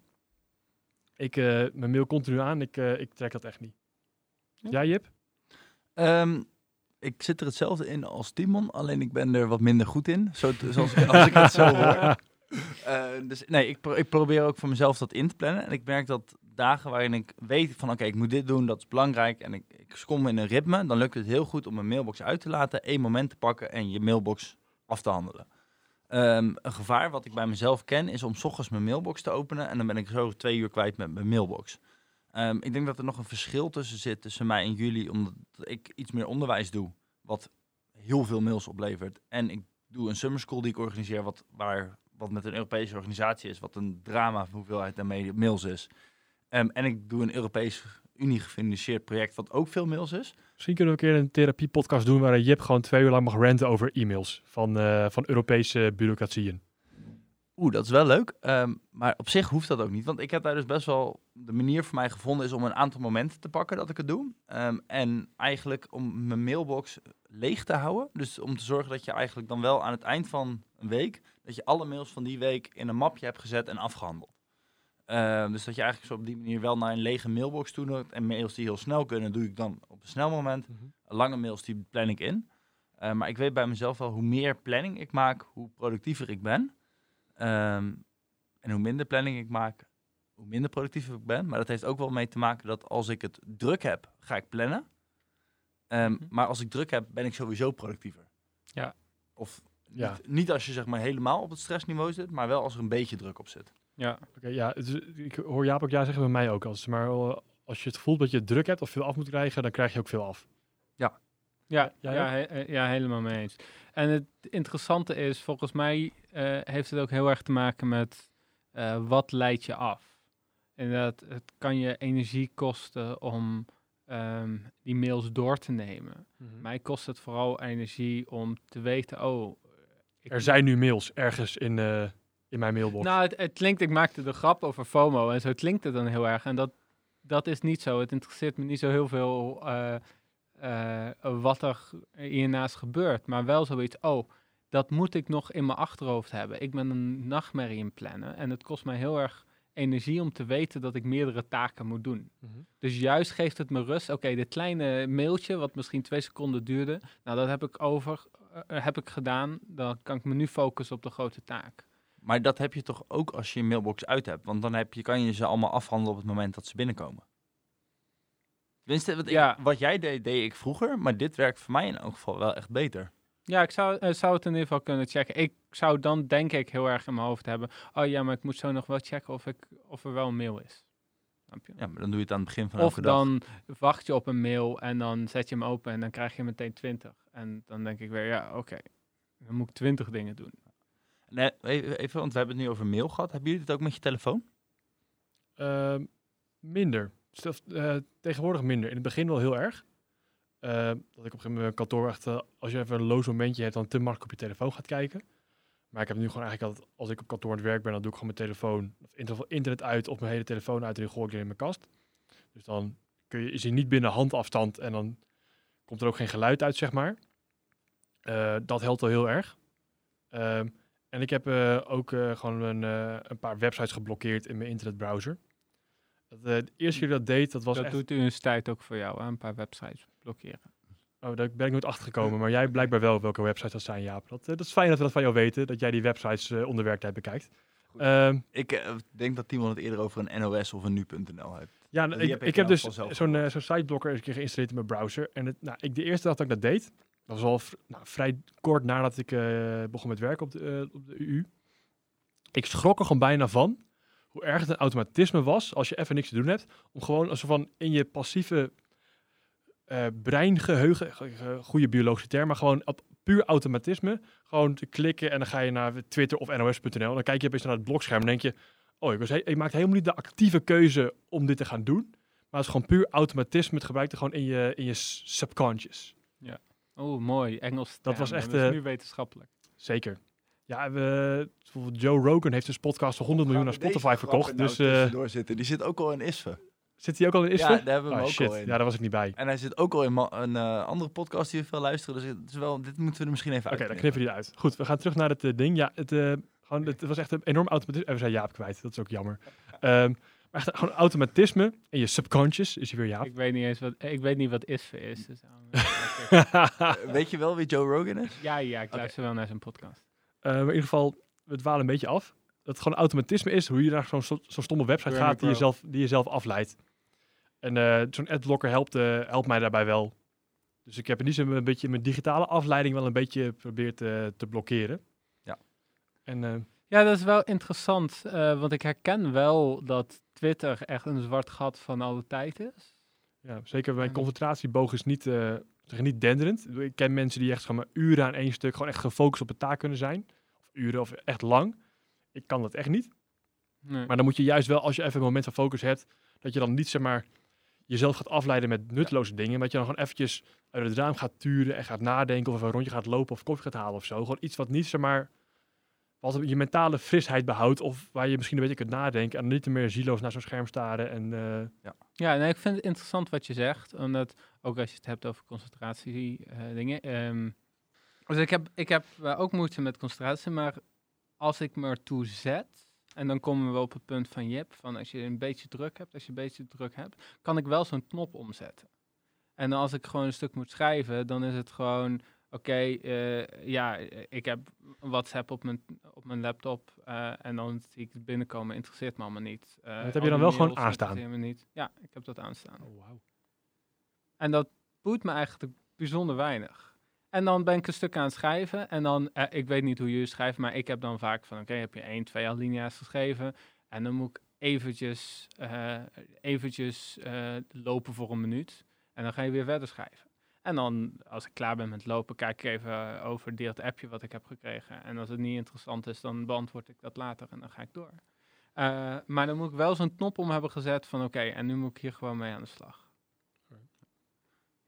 Ik, eh, mijn mail continu aan. Ik, eh, ik trek dat echt niet. Ja. Ja, Jip? Ehm, ik zit er hetzelfde in als Timon, alleen ik ben er wat minder goed in. Zo, zoals ik, als ik het zo hoor. Eh, dus nee, ik, ik probeer ook voor mezelf dat in te plannen. En ik merk dat dagen waarin ik weet van oké, ik moet dit doen, dat is belangrijk. En ik, ik kom in een ritme, dan lukt het heel goed om mijn mailbox uit te laten, één moment te pakken en je mailbox af te handelen. Ehm, een gevaar wat ik bij mezelf ken is om 's ochtends mijn mailbox te openen en dan ben ik zo twee uur kwijt met mijn mailbox. Ehm, ik denk dat er nog een verschil tussen zit tussen mij en jullie, omdat ik iets meer onderwijs doe, wat heel veel mails oplevert. En ik doe een summer school die ik organiseer, wat, waar, wat met een Europese organisatie is, wat een drama van hoeveelheid aan ma- mails is. Ehm, en ik doe een Europees Unie gefinancierd project, wat ook veel mails is. Misschien kunnen we een keer een therapiepodcast doen waarin Jip gewoon twee uur lang mag ranten over e-mails van, eh, van Europese bureaucratieën. Oeh, dat is wel leuk. Ehm, maar op zich hoeft dat ook niet. Want ik heb daar dus best wel... De manier voor mij gevonden is om een aantal momenten te pakken dat ik het doe. Ehm, en eigenlijk om mijn mailbox leeg te houden. Dus om te zorgen dat je eigenlijk dan wel aan het eind van een week... dat je alle mails van die week in een mapje hebt gezet en afgehandeld. Ehm, dus dat je eigenlijk zo op die manier wel naar een lege mailbox toe doet. En mails die heel snel kunnen, doe ik dan op een snel moment. Lange mails, die plan ik in. Eh, maar ik weet bij mezelf wel, hoe meer planning ik maak, hoe productiever ik ben. Ehm, en hoe minder planning ik maak, hoe minder productief ik ben. Maar dat heeft ook wel mee te maken dat als ik het druk heb, ga ik plannen. Ehm, Mhm. Maar als ik druk heb, ben ik sowieso productiever. Ja. Of Ja. niet, niet als je zeg maar helemaal op het stressniveau zit, maar wel als er een beetje druk op zit. Ja, Oké, ja, is- ik hoor Jaap ook ja zeggen bij mij ook. Als, maar eh, als je het voelt dat je druk hebt of veel af moet krijgen, dan krijg je ook veel af. Ja, ja, ook? he- eh, ja, helemaal mee eens. En het interessante is, volgens mij eh, heeft het ook heel erg te maken met eh, wat leidt je af. En dat het kan je energie kosten om ehm, die mails door te nemen. Mij kost het vooral energie om te weten, oh... Er zijn nu mails ergens in, eh, in mijn mailbox. Nou, het, het klinkt, ik maakte de grap over FOMO en zo klinkt het dan heel erg. En dat, dat is niet zo. Het interesseert me niet zo heel veel eh, eh, wat er hiernaast gebeurt. Maar wel zoiets, oh, dat moet ik nog in mijn achterhoofd hebben. Ik ben een nachtmerrie in plannen en het kost mij heel erg energie om te weten dat ik meerdere taken moet doen. Mhm. Dus juist geeft het me rust. Oké, dit kleine mailtje, wat misschien twee seconden duurde, nou, dat heb ik over, heb ik gedaan. Dan kan ik me nu focussen op de grote taak. Maar dat heb je toch ook als je je mailbox uit hebt? Want dan heb je, kan je ze allemaal afhandelen op het moment dat ze binnenkomen. Tenminste, wat, ik- Ja. wat jij deed, deed ik vroeger. Maar dit werkt voor mij in elk geval wel echt beter. Ja, ik zou, eh, zou het in ieder geval kunnen checken. Ik zou dan denk ik heel erg in mijn hoofd hebben. Oh ja, maar ik moet zo nog wel checken of, ik, of er wel een mail is. Ja, maar dan doe je het aan het begin van of elke dag. dan wacht je op een mail en dan zet je hem open en dan krijg je meteen 20. En dan denk ik weer, ja, oké. Dan moet ik 20 dingen doen. Nee, even, want we hebben het nu over mail gehad. Hebben jullie dit ook met je telefoon? Ehm, minder. Stel, eh, tegenwoordig minder. In het begin wel heel erg. Ehm, dat ik op een gegeven moment mijn kantoor echt, eh, als je even een loos momentje hebt, dan te makkelijk op je telefoon gaat kijken. Maar ik heb nu gewoon eigenlijk altijd, als ik op kantoor aan het werk ben, dan doe ik gewoon mijn telefoon, of internet uit, of mijn hele telefoon uit en die gooi ik in mijn kast. Dus dan kun je, is hij niet binnen handafstand en dan komt er ook geen geluid uit, zeg maar. Eh, dat helpt al heel erg. Ehm, en ik heb eh, ook eh, gewoon een, een paar websites geblokkeerd in mijn internetbrowser. Dat, de eerste keer dat deed, dat was dat echt... doet u een tijd ook voor jou, hè? een paar websites blokkeren. Oh, daar ben ik nooit achter gekomen. Maar jij blijkbaar wel welke websites dat zijn, Jaap. Dat, eh, dat is fijn dat we dat van jou weten, dat jij die websites eh, onder werktijd bekijkt. Ehm, Ik eh, denk dat Timon het eerder over een NOS of een nu.nl heeft. ja, ik, heb ik dus zo'n zo'n siteblokker eens een keer geïnstalleerd in mijn browser. En het, nou, ik, de eerste dag dat ik dat deed, dat was al nou, vrij kort nadat ik begon met werken op de, op de UU. Ik schrok er gewoon bijna van hoe erg het een automatisme was als je even niks te doen hebt. Om gewoon als van in je passieve eh breingeheugen, ge- ge- goede biologische term, maar gewoon op puur automatisme, gewoon te klikken en dan ga je naar Twitter of nos.nl. Dan kijk je opeens naar het blokscherm en denk je, oh, ik, was he- ik maakte helemaal niet de actieve keuze om dit te gaan doen. Maar het is gewoon puur automatisme. Het gebruikte gewoon in je, in je subconscious. Oh, mooi. Engels. Dat was echt, Dat is eh, nu wetenschappelijk. Zeker. Ja, we, Joe Rogan heeft zijn podcast voor 100 miljoen aan Spotify verkocht. Nou Dus eh, zitten. Die zit ook al in Isfe. Zit hij ook al in Isfe? Ja, daar hebben we hem Oh, ook shit. al in. Ja, daar was ik niet bij. Oké, En hij zit ook al in een eh, andere podcast die we veel luisteren. Dus het is wel, dit moeten we er misschien even uit. dan knippen we die uit. Goed, we gaan terug naar het eh, ding. Ja, het, eh, gewoon, het was echt een enorm automatisme. En we zijn Jaap kwijt, dat is ook jammer. Ehm, maar echt gewoon automatisme in je subconscious is weer Jaap. Ik weet niet eens wat, ik weet niet wat is. Dus Weet je wel wie Joe Rogan is? ja, ja, ik luister wel naar zijn podcast. Eh, maar in ieder geval, we dwalen een beetje af. Dat het gewoon automatisme is hoe je naar zo'n zo, stomme website Burn gaat die Pro. je, zelf, die je zelf afleidt. En eh, zo'n adblocker helpt, eh, helpt mij daarbij wel. Dus ik heb in die zin een beetje mijn digitale afleiding wel een beetje geprobeerd te te blokkeren. Ja. En eh, Ja, dat is wel interessant. eh, want ik herken wel dat Twitter echt een zwart gat van alle tijd is. ja, zeker mijn concentratieboog is niet, eh, zeg niet denderend. Ik ken mensen die echt gewoon maar uren aan één stuk gewoon echt gefocust op een taak kunnen zijn. Of uren of echt lang. Ik kan dat echt niet. Nee. Maar dan moet je juist wel, als je even een moment van focus hebt, dat je dan niet zeg maar jezelf gaat afleiden met nutteloze dingen. Maar dat je dan gewoon eventjes uit het raam gaat turen en gaat nadenken of even een rondje gaat lopen of koffie gaat halen of zo. Gewoon iets wat niet zeg maar, wat je mentale frisheid behoudt of waar je misschien een beetje kunt nadenken en niet meer zieloos naar zo'n scherm staren. En eh, Ja, nee, ik vind het interessant wat je zegt. Omdat, ook als je het hebt over concentratie eh, dingen. ehm, dus ik heb, ik heb eh, ook moeite met concentratie, maar als ik me ertoe zet, en dan komen we op het punt van Jip, van als je een beetje druk hebt, als je een beetje druk hebt, kan ik wel zo'n knop omzetten. En als ik gewoon een stuk moet schrijven, dan is het gewoon, oké, eh, ja, ik heb WhatsApp op mijn, op mijn laptop eh, en dan zie ik het binnenkomen, interesseert me allemaal niet. Eh, Dat heb je dan wel gewoon aanstaan? niet. Ja, ik heb dat aanstaan. oh, wow. En dat boeit me eigenlijk bijzonder weinig. En dan ben ik een stuk aan het schrijven. En dan, eh, ik weet niet hoe jullie schrijven, maar ik heb dan vaak van, oké, heb je één, twee alinea's geschreven. En dan moet ik eventjes, eh, eventjes eh, lopen voor een minuut. En dan ga je weer verder schrijven. En dan, als ik klaar ben met lopen, kijk ik even over dit appje wat ik heb gekregen. En als het niet interessant is, dan beantwoord ik dat later en dan ga ik door. Maar dan moet ik wel zo'n knop om hebben gezet van, oké, en nu moet ik hier gewoon mee aan de slag.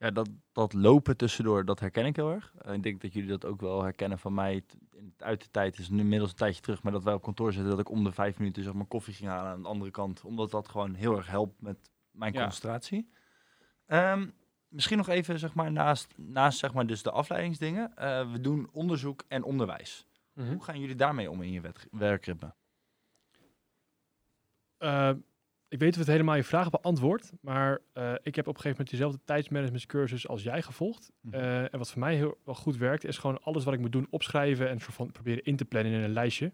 Ja, dat, dat lopen tussendoor, dat herken ik heel erg. Eh, ik denk dat jullie dat ook wel herkennen van mij. Uit de tijd is nu inmiddels een tijdje terug, maar dat wij op kantoor zitten, dat ik om de vijf minuten zeg maar koffie ging halen aan de andere kant. Omdat dat gewoon heel erg helpt met mijn Ja. concentratie. Ehm, misschien nog even, zeg maar, naast, naast zeg maar, dus de afleidingsdingen. eh, we doen onderzoek en onderwijs. Mhm. Hoe gaan jullie daarmee om in je wet- werkritme? Eh, ik weet of het helemaal je vraag beantwoord, maar eh, ik heb op een gegeven moment dezelfde tijdsmanagementcursus als jij gevolgd. Mhm. Eh, en wat voor mij heel wel goed werkt, is gewoon alles wat ik moet doen opschrijven en van proberen in te plannen in een lijstje.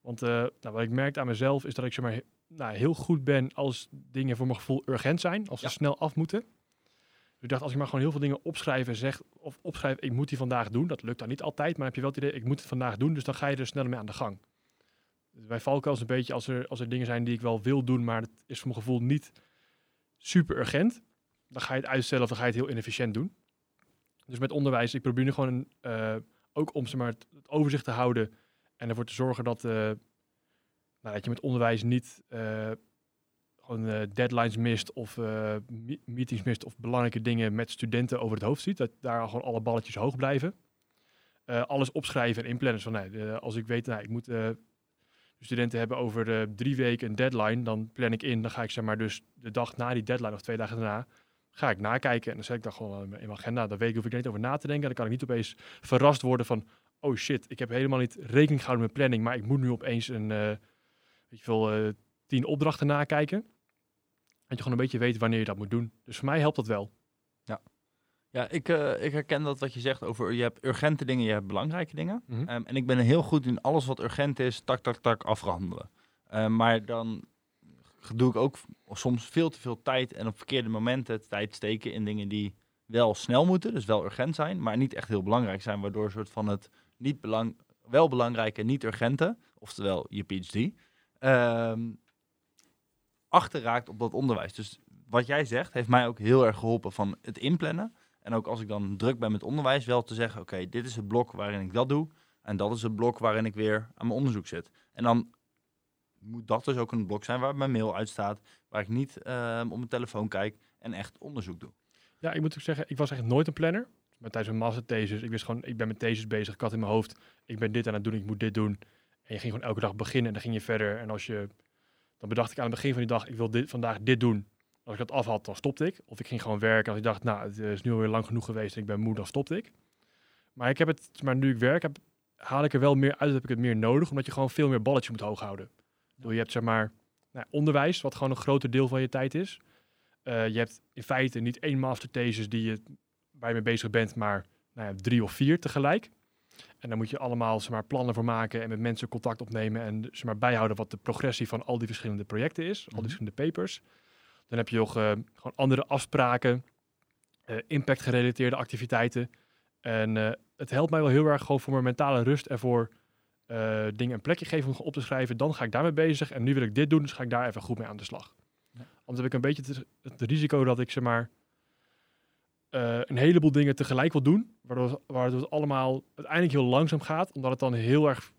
Want eh, nou, wat ik merk aan mezelf is dat ik zeg maar, nou, heel goed ben als dingen voor mijn gevoel urgent zijn, als ze Ja. snel af moeten. Dus ik dacht, als ik maar gewoon heel veel dingen opschrijf en zeg, of opschrijf, ik moet die vandaag doen. Dat lukt dan niet altijd, maar dan heb je wel het idee, ik moet het vandaag doen, dus dan ga je er sneller mee aan de gang. Bij Valkuil is een beetje als er, als er dingen zijn die ik wel wil doen, maar het is voor mijn gevoel niet super urgent. Dan ga je het uitstellen of dan ga je het heel inefficiënt doen. Dus met onderwijs, ik probeer nu gewoon eh, ook om zeg maar, het, overzicht te houden en ervoor te zorgen dat, eh, nou, dat je met onderwijs niet eh, gewoon deadlines mist of me- meetings mist of belangrijke dingen met studenten over het hoofd ziet. Dat daar gewoon alle balletjes hoog blijven. Alles opschrijven en inplannen. Dus van, nee, als ik weet, nou, ik moet studenten hebben over eh, drie weken een deadline, dan plan ik in. Dan ga ik zeg maar dus de dag na die deadline of twee dagen daarna, ga ik nakijken. En dan zet ik dat gewoon in mijn in mijn agenda. Dan weet ik, hoef ik er niet over na te denken. Dan kan ik niet opeens verrast worden van, oh shit, ik heb helemaal niet rekening gehouden met planning, maar ik moet nu opeens een, eh, weet je veel, eh, tien opdrachten nakijken. Dat je gewoon een beetje weet wanneer je dat moet doen. Dus voor mij helpt dat wel. Ja, ik, eh, ik herken dat wat je zegt over je hebt urgente dingen, je hebt belangrijke dingen. Mhm. Ehm, en ik ben heel goed in alles wat urgent is, tak, tak, tak, afhandelen. Ehm, maar dan doe ik ook soms veel te veel tijd en op verkeerde momenten tijd steken in dingen die wel snel moeten, dus wel urgent zijn, maar niet echt heel belangrijk zijn, waardoor een soort van het niet belang, wel belangrijke, niet urgente, oftewel je PhD, ehm achterraakt op dat onderwijs. Dus wat jij zegt, heeft mij ook heel erg geholpen van het inplannen. En ook als ik dan druk ben met onderwijs, wel te zeggen: oké, dit is het blok waarin ik dat doe. En dat is het blok waarin ik weer aan mijn onderzoek zit. En dan moet dat dus ook een blok zijn waar mijn mail uitstaat. Waar ik niet ehm, op mijn telefoon kijk en echt onderzoek doe. Ja, ik moet ook zeggen, ik was echt nooit een planner. Maar tijdens mijn masterthesis, ik wist gewoon, ik ben met thesis bezig. Ik had in mijn hoofd, ik ben dit aan het doen, ik moet dit doen. En je ging gewoon elke dag beginnen en dan ging je verder. En als je, dan bedacht ik aan het begin van die dag, ik wil dit, vandaag dit doen. Als ik dat af had, dan stopte ik. Of ik ging gewoon werken. Als ik dacht, nou, het is nu alweer lang genoeg geweest en ik ben moe, dan stopte ik. Maar ik heb het, maar nu ik werk, heb, haal ik er wel meer uit, heb ik het meer nodig, omdat je gewoon veel meer balletjes moet hoog houden. Je hebt zeg maar nou, onderwijs, wat gewoon een groter deel van je tijd is. Eh, je hebt in feite niet één masterthesis die je, waar je mee bezig bent, maar nou ja, drie of vier tegelijk. En daar moet je allemaal zeg maar, plannen voor maken en met mensen contact opnemen en zeg maar, bijhouden wat de progressie van al die verschillende projecten is, al die Mhm. verschillende papers. Dan heb je nog eh, gewoon andere afspraken, eh impact-gerelateerde activiteiten. En eh, het helpt mij wel heel erg gewoon voor mijn mentale rust en voor dingen een plekje geven om op te schrijven. Dan ga ik daarmee bezig en nu wil ik dit doen, dus ga ik daar even goed mee aan de slag. Ja. Anders heb ik een beetje het, het risico dat ik zeg maar een heleboel dingen tegelijk wil doen, waardoor, waardoor het allemaal uiteindelijk heel langzaam gaat, omdat het dan heel erg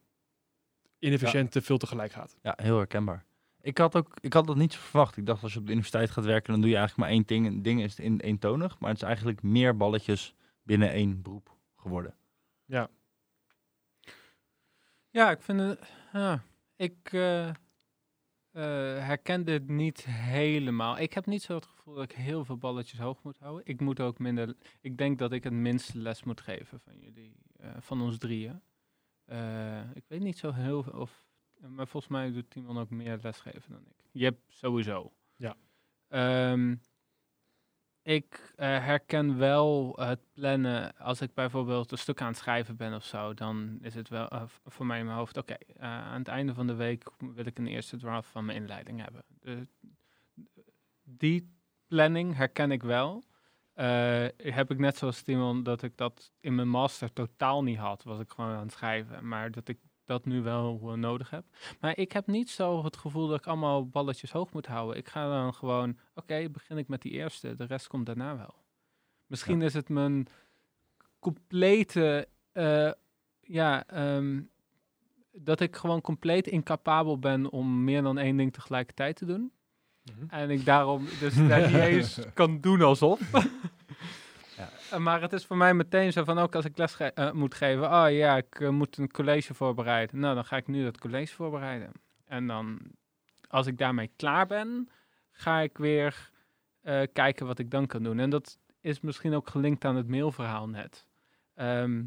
inefficiënt te veel tegelijk gaat. Ja, heel herkenbaar. Ik had, ook, ik had dat niet zo verwacht. Ik dacht als je op de universiteit gaat werken, dan doe je eigenlijk maar één ding. En het ding is in eentonig, maar het is eigenlijk meer balletjes binnen één beroep geworden. Ja, ik vind het. Ja, ik eh, herken dit niet helemaal. Ik heb niet zo het gevoel dat ik heel veel balletjes hoog moet houden. Ik moet ook minder. Ik denk dat ik het minste les moet geven van jullie, eh, van ons drieën. Ik weet niet zo heel veel of. Maar volgens mij doet Timon ook meer lesgeven dan ik. Je hebt sowieso. Ja. Ehm, ik eh, herken wel het plannen. Als ik bijvoorbeeld een stuk aan het schrijven ben of zo, dan is het wel eh, voor mij in mijn hoofd. Oké, eh, aan het einde van de week wil ik een eerste draft van mijn inleiding hebben. De- die planning herken ik wel. Heb ik net zoals Timon dat ik dat in mijn master totaal niet had. Was ik gewoon aan het schrijven. Maar dat ik dat nu wel eh, nodig heb. Maar ik heb niet zo het gevoel dat ik allemaal balletjes hoog moet houden. Ik ga dan gewoon, oké, begin ik met die eerste. De rest komt daarna wel. Misschien is het mijn complete, eh, ja, ehm, dat ik gewoon compleet incapabel ben om meer dan één ding tegelijkertijd te doen. En ik daarom dus daar niet eens kan doen alsof. Eh, Maar het is voor mij meteen zo van, ook als ik les eh, moet geven, oh ja, ik eh, moet een college voorbereiden. Nou, dan ga ik nu dat college voorbereiden. En dan, als ik daarmee klaar ben, ga ik weer kijken wat ik dan kan doen. En dat is misschien ook gelinkt aan het mailverhaal net. Ehm,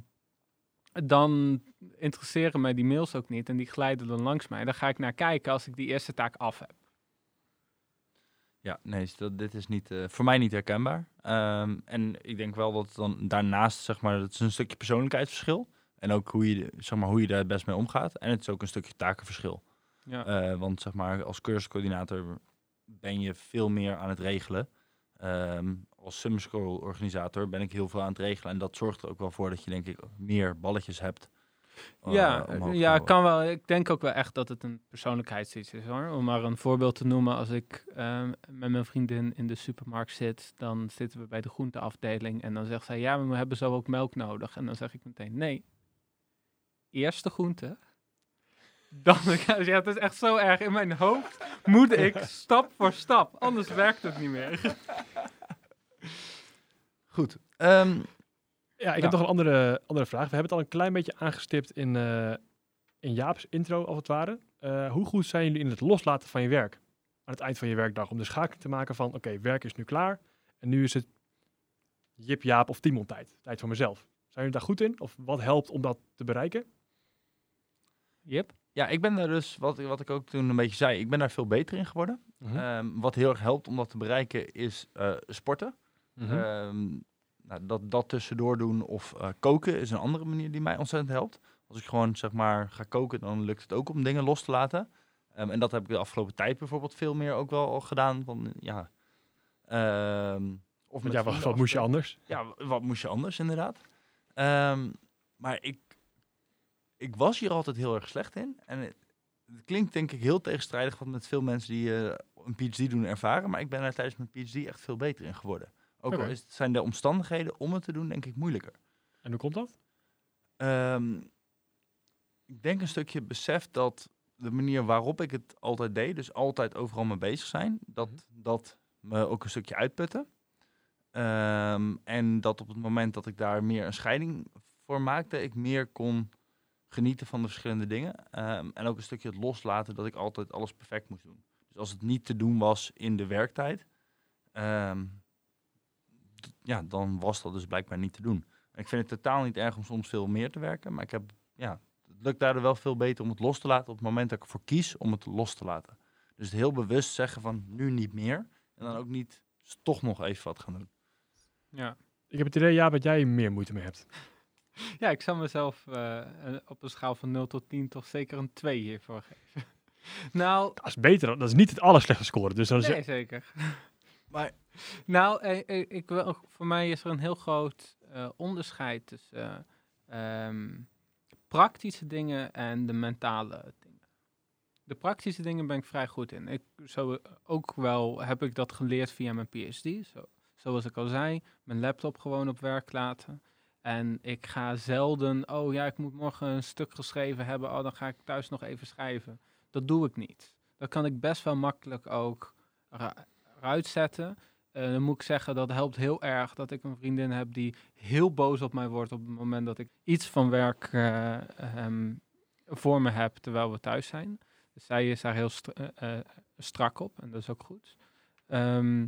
dan interesseren mij die mails ook niet en die glijden dan langs mij. Dan ga ik naar kijken als ik die eerste taak af heb. Ja, nee, dus dat, dit is niet, eh, voor mij niet herkenbaar. Ehm, en ik denk wel dat dan daarnaast, zeg maar, dat is een stukje persoonlijkheidsverschil. En ook hoe je, zeg maar, hoe je daar het best mee omgaat. En het is ook een stukje takenverschil. Ja. Eh, want zeg maar, als cursuscoördinator ben je veel meer aan het regelen. Ehm, als summer school organisator ben ik heel veel aan het regelen. En dat zorgt er ook wel voor dat je denk ik meer balletjes hebt. Eh, Ja, te ja kan wel. Ik denk ook wel echt dat het een persoonlijkheidsiets is hoor. Om maar een voorbeeld te noemen. Als ik ehm, met mijn vriendin in de supermarkt zit, dan zitten we bij de groenteafdeling. En dan zegt zij, ja, maar we hebben zo ook melk nodig. En dan zeg ik meteen, nee. Eerst de groente. Dan, ja, het is echt zo erg. In mijn hoofd moet ik stap voor stap. Anders werkt het niet meer. Goed. Ehm, Ja, ik heb nog een andere, andere vraag. We hebben het al een klein beetje aangestipt in, eh, in Jaap's intro, als het ware. Eh, hoe goed zijn jullie in het loslaten van je werk? Aan het eind van je werkdag. Om de schakeling te maken van, oké, werk is nu klaar. En nu is het Jip, Jaap of Timon tijd. Tijd voor mezelf. Zijn jullie daar goed in? Of wat helpt om dat te bereiken? Yep. ja, ik ben daar dus, wat, wat ik ook toen een beetje zei, ik ben daar veel beter in geworden. Mhm. Ehm, wat heel erg helpt om dat te bereiken is eh, sporten. Ehm, nou, dat, dat tussendoor doen of eh, koken is een andere manier die mij ontzettend helpt. Als ik gewoon zeg maar ga koken, dan lukt het ook om dingen los te laten. Ehm, en dat heb ik de afgelopen tijd bijvoorbeeld veel meer ook wel al gedaan. Van, ja, ehm, of met ja, wat, moest je anders? Ja, wat moest je anders inderdaad. Ehm, maar ik, ik was hier altijd heel erg slecht in. En het- het klinkt denk ik heel tegenstrijdig wat met veel mensen die eh, een PhD doen ervaren. Maar ik ben er tijdens mijn PhD echt veel beter in geworden. Ook al is, zijn de omstandigheden om het te doen denk ik moeilijker. En hoe komt dat? Ehm, ik denk een stukje besef dat de manier waarop ik het altijd deed, dus altijd overal mee bezig zijn, dat Mhm. dat me ook een stukje uitputte. Ehm, en dat op het moment dat ik daar meer een scheiding voor maakte, ik meer kon genieten van de verschillende dingen. Ehm, en ook een stukje het loslaten dat ik altijd alles perfect moest doen. Dus als het niet te doen was in de werktijd, ja, dan was dat dus blijkbaar niet te doen. En ik vind het totaal niet erg om soms veel meer te werken, maar ik heb, ja, het lukt daardoor wel veel beter om het los te laten op het moment dat ik ervoor kies om het los te laten. Dus het heel bewust zeggen van nu niet meer en dan ook niet toch nog even wat gaan doen. Ja. Ik heb het idee, ja, dat jij meer moeite mee hebt. ja, ik zou mezelf eh, eh, op een schaal van 0 tot 10 toch zeker een 2 hiervoor geven. nou, Dat is beter, dan- dat is niet het allerslechtste score. Dus dan is nee, zeker. Maar Nou, eh, eh, ik wil, voor mij is er een heel groot eh, onderscheid tussen eh, ehm, praktische dingen en de mentale dingen. De praktische dingen ben ik vrij goed in. Ik, zo, ook wel heb ik dat geleerd via mijn PhD. Zo, zoals ik al zei, mijn laptop gewoon op werk laten. En ik ga zelden, oh ja, ik moet morgen een stuk geschreven hebben, oh dan ga ik thuis nog even schrijven. Dat doe ik niet. Dat kan ik best wel makkelijk ook ra- eruit zetten. Eh, dan moet ik zeggen, dat helpt heel erg dat ik een vriendin heb die heel boos op mij wordt op het moment dat ik iets van werk eh, ehm, voor me heb terwijl we thuis zijn. Dus zij is daar heel eh, strak op en dat is ook goed. Ehm,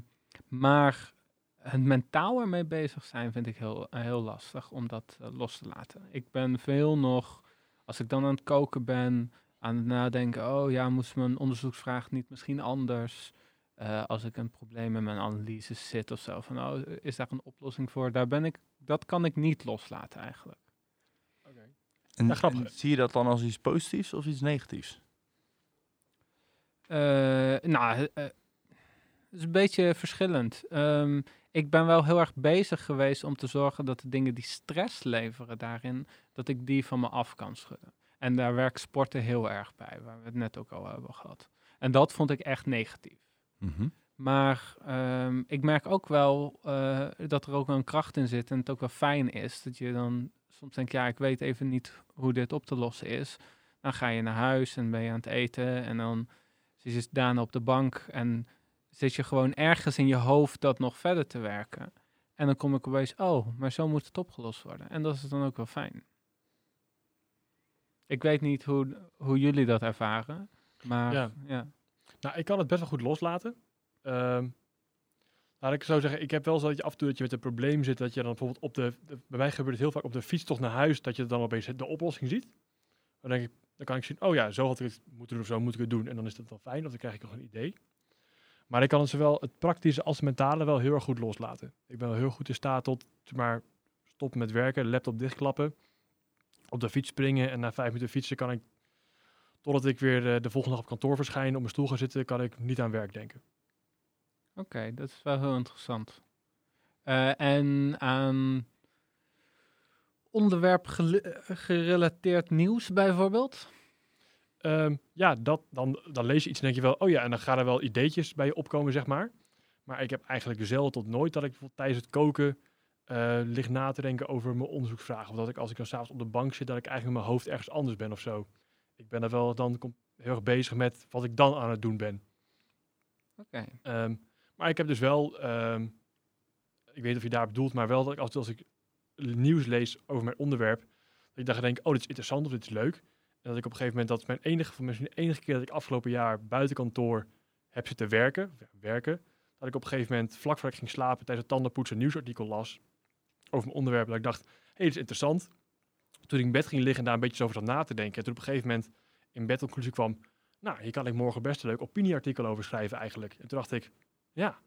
maar het mentaal ermee bezig zijn vind ik heel, heel lastig om dat los te laten. Ik ben veel nog, als ik dan aan het koken ben, aan het nadenken, oh ja, moest mijn onderzoeksvraag niet misschien anders? Eh, als ik een probleem met mijn analyse zit of zo, van oh, is daar een oplossing voor? Daar ben ik, dat kan ik niet loslaten eigenlijk. en, Ja, grappig. en zie je dat dan als iets positiefs of iets negatiefs? Eh, nou, eh, eh, het is een beetje verschillend. Ehm, ik ben wel heel erg bezig geweest om te zorgen dat de dingen die stress leveren daarin, dat ik die van me af kan schudden. En daar werkt sporten heel erg bij, waar we het net ook al hebben gehad. En dat vond ik echt negatief. Maar ehm, ik merk ook wel eh, dat er ook wel een kracht in zit en het ook wel fijn is. Dat je dan soms denkt, ja, ik weet even niet hoe dit op te lossen is. Dan ga je naar huis en ben je aan het eten en dan zit je daarna op de bank en zit je gewoon ergens in je hoofd dat nog verder te werken. En dan kom ik opeens, oh, maar zo moet het opgelost worden. En dat is dan ook wel fijn. Ik weet niet hoe, hoe jullie dat ervaren, maar Ja. ja. Nou, ik kan het best wel goed loslaten. Laat ik zo zeggen, ik heb wel zo dat je af en toe dat je met een probleem zit, dat je dan bijvoorbeeld op de, bij mij gebeurt het heel vaak op de fietstocht naar huis, dat je dan opeens de oplossing ziet. Dan denk ik, dan kan ik zien, oh ja, zo had ik het moeten doen of zo moet ik het doen. En dan is dat wel fijn, of dan krijg ik nog een idee. Maar ik kan het zowel het praktische als het mentale wel heel erg goed loslaten. Ik ben wel heel goed in staat tot, maar, stoppen met werken, laptop dichtklappen, op de fiets springen en na vijf minuten fietsen kan ik, totdat ik weer eh, de volgende dag op kantoor verschijn, op mijn stoel gaan zitten, kan ik niet aan werk denken. Oké, dat is wel heel interessant. Eh, en aan onderwerp gerelateerd nieuws bijvoorbeeld? Ehm, ja, dat, dan, dan lees je iets en denk je wel, oh ja, en dan gaan er wel ideetjes bij je opkomen, zeg maar. Maar ik heb eigenlijk zelden tot nooit dat ik tijdens het koken eh lig na te denken over mijn onderzoeksvragen. Of dat ik als ik dan s'avonds op de bank zit, dat ik eigenlijk in mijn hoofd ergens anders ben of zo. Ik ben er wel dan heel erg bezig met wat ik dan aan het doen ben. Oké. Ehm, maar ik heb dus wel, ehm, ik weet niet of je daar bedoelt, maar wel dat ik als, als ik nieuws lees over mijn onderwerp, dat ik dan ga denken, oh, dit is interessant of dit is leuk. En dat ik op een gegeven moment, dat is mijn enige, misschien de enige keer dat ik afgelopen jaar buiten kantoor heb zitten werken, werken, dat ik op een gegeven moment, vlak voordat ik ging slapen, tijdens het tandenpoetsen een nieuwsartikel las over mijn onderwerp, dat ik dacht, hé, hey, dit is interessant. Toen ik in bed ging liggen en daar een beetje over zat na te denken, en toen op een gegeven moment in bed de conclusie kwam, nou, hier kan ik morgen best een leuk opinieartikel over schrijven eigenlijk. En toen dacht ik, ja,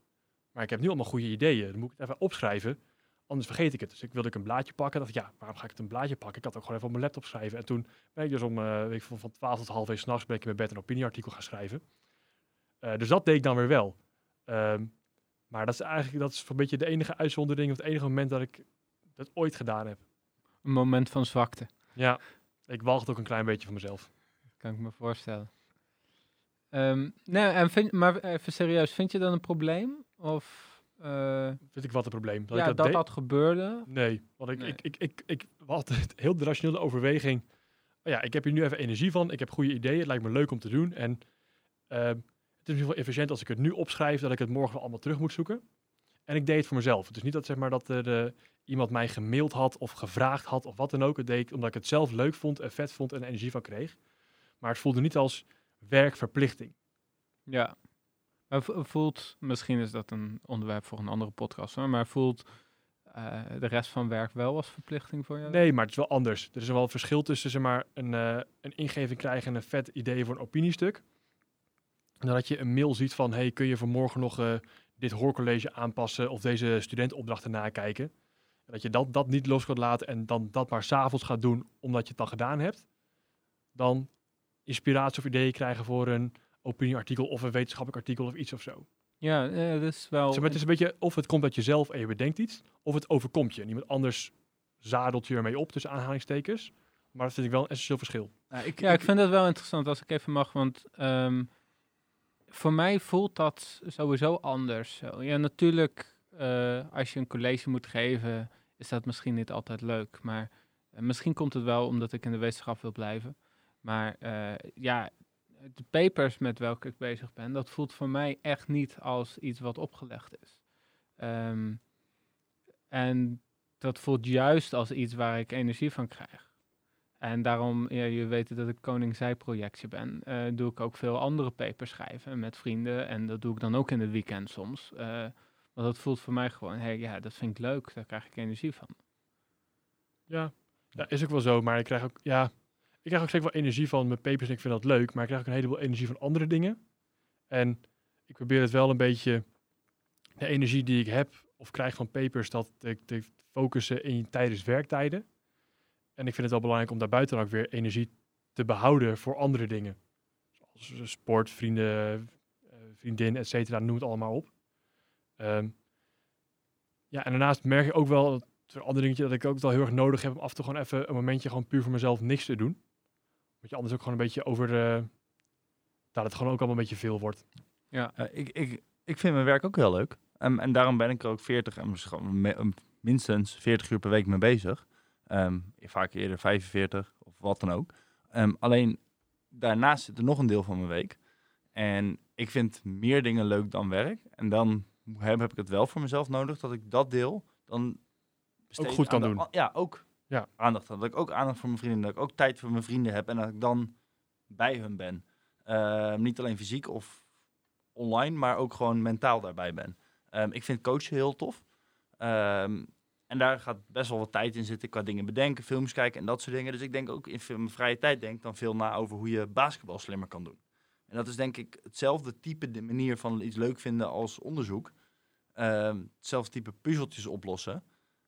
maar ik heb nu allemaal goede ideeën. Dan moet ik het even opschrijven, anders vergeet ik het. Dus ik wilde ik een blaadje pakken. dacht ik, ja, waarom ga ik het een blaadje pakken? Ik had ook gewoon even op mijn laptop schrijven. En toen ben ik dus om, eh ik, van 12 tot half één s'nachts ben ik in bed een opinieartikel gaan schrijven. Eh, dus dat deed ik dan weer wel. Ehm, maar dat is eigenlijk dat is een beetje de enige uitzondering, of het enige moment dat ik dat ooit gedaan heb. Een moment van zwakte, Ja, ik walgde ook een klein beetje van mezelf. kan ik me voorstellen. Ehm, nee, en vind, maar even serieus, vind je dat een probleem? Of eh, Vind ik wat een probleem. Dat ja, ik dat dat, gebeurde? Nee, want ik, Nee. ik, ik, ik, ik had heel de rationele overweging. oh ja, ik heb hier nu even energie van. Ik heb goede ideeën. Het lijkt me leuk om te doen. En ehm, het is misschien wel efficiënt als ik het nu opschrijf, dat ik het morgen allemaal terug moet zoeken. En ik deed het voor mezelf. Het is niet dat zeg maar, dat er eh, iemand mij gemaild had of gevraagd had of wat dan ook. Het deed ik omdat ik het zelf leuk vond en vet vond en er energie van kreeg. Maar het voelde niet als werkverplichting. Ja. Maar vo- voelt, misschien is dat een onderwerp voor een andere podcast, hoor, maar voelt eh, de rest van werk wel als verplichting voor jou? Nee, maar het is wel anders. Er is wel een verschil tussen zeg maar, een, eh, een ingeving krijgen en een vet idee voor een opiniestuk. En dan dat je een mail ziet van, hey, kun je voor morgen nog dit hoorcollege aanpassen of deze studentopdrachten nakijken. En dat je dat, dat niet los kan laten en dan dat maar s'avonds gaat doen omdat je het dan gedaan hebt. Dan inspiratie of ideeën krijgen voor een opinieartikel of een wetenschappelijk artikel of iets of zo. Ja, eh, dat is wel... Zeg maar, het is een beetje of het komt uit jezelf en je bedenkt iets, of het overkomt je. En iemand anders zadelt je ermee op, tussen aanhalingstekens. Maar dat vind ik wel een essentieel verschil. Nou, ik, Ja, ik vind dat wel interessant als ik even mag, want ehm, voor mij voelt dat sowieso anders. Ja, natuurlijk, eh, als je een college moet geven, is dat misschien niet altijd leuk. Maar eh, misschien komt het wel omdat ik in de wetenschap wil blijven. Maar eh, ja, de papers met welke ik bezig ben, dat voelt voor mij echt niet als iets wat opgelegd is. Ehm, en dat voelt juist als iets waar ik energie van krijg. En daarom, ja, je weet dat ik koning zij-projectje ben, eh, doe ik ook veel andere papers schrijven met vrienden. En dat doe ik dan ook in het weekend soms. Eh want dat voelt voor mij gewoon, hey, ja, dat vind ik leuk, daar krijg ik energie van. Ja, ja is ook wel zo. Maar ik krijg ook, ja, ik krijg ook zeker wel energie van mijn papers en ik vind dat leuk. Maar ik krijg ook een heleboel energie van andere dingen. En ik probeer het wel een beetje, de energie die ik heb of krijg van papers, dat te, te focussen in tijdens werktijden. En ik vind het wel belangrijk om daarbuiten ook weer energie te behouden voor andere dingen. Zoals eh, sport, vrienden, eh, vriendin, et cetera, noem het allemaal op. Ehm, ja, en daarnaast merk je ook wel, dat een ander dingetje dat ik ook wel heel erg nodig heb om af en toe gewoon even een momentje gewoon puur voor mezelf niks te doen. Want je anders ook gewoon een beetje over de, dat het gewoon ook allemaal een beetje veel wordt. Ja, ik, ik, ik vind mijn werk ook heel leuk. En, en daarom ben ik er ook 40 en um, minstens 40 uur per week mee bezig. Ehm, vaak eerder 45 of wat dan ook. Ehm, alleen daarnaast zit er nog een deel van mijn week. En ik vind meer dingen leuk dan werk. En dan heb, heb ik het wel voor mezelf nodig dat ik dat deel dan besteed goed kan de doen. Ja, ook Ja. aandacht. Dat ik ook aandacht voor mijn vrienden, dat ik ook tijd voor mijn vrienden heb en dat ik dan bij hun ben. Ehm, niet alleen fysiek of online, maar ook gewoon mentaal daarbij ben. Ik vind coachen heel tof. En daar gaat best wel wat tijd in zitten qua dingen bedenken, films kijken en dat soort dingen. Dus ik denk ook in mijn vrije tijd denk dan veel na over hoe je basketbal slimmer kan doen. En dat is denk ik hetzelfde type de manier van iets leuk vinden als onderzoek. Ehm, hetzelfde type puzzeltjes oplossen.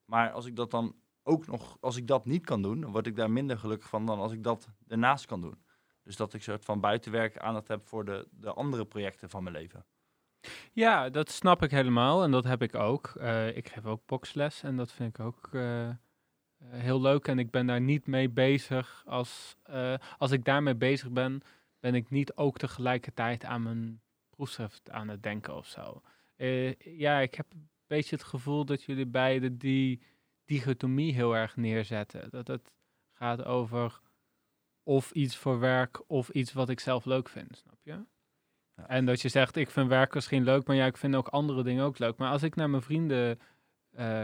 Maar als ik dat dan ook nog, als ik dat niet kan doen, dan word ik daar minder gelukkig van dan als ik dat daarnaast kan doen. Dus dat ik soort van buitenwerk aandacht heb voor de, de andere projecten van mijn leven. Ja, dat snap ik helemaal en dat heb ik ook. Eh, ik geef ook boxles en dat vind ik ook eh, eh, heel leuk. En ik ben daar niet mee bezig. Als, als ik daarmee bezig ben, ben ik niet ook tegelijkertijd aan mijn proefschrift aan het denken of zo. Ja, ik heb een beetje het gevoel dat jullie beiden die dichotomie heel erg neerzetten. Dat het gaat over of iets voor werk of iets wat ik zelf leuk vind, snap je? Ja. En dat je zegt, ik vind werk misschien leuk, maar ja, ik vind ook andere dingen ook leuk. Maar als ik naar mijn vrienden, eh,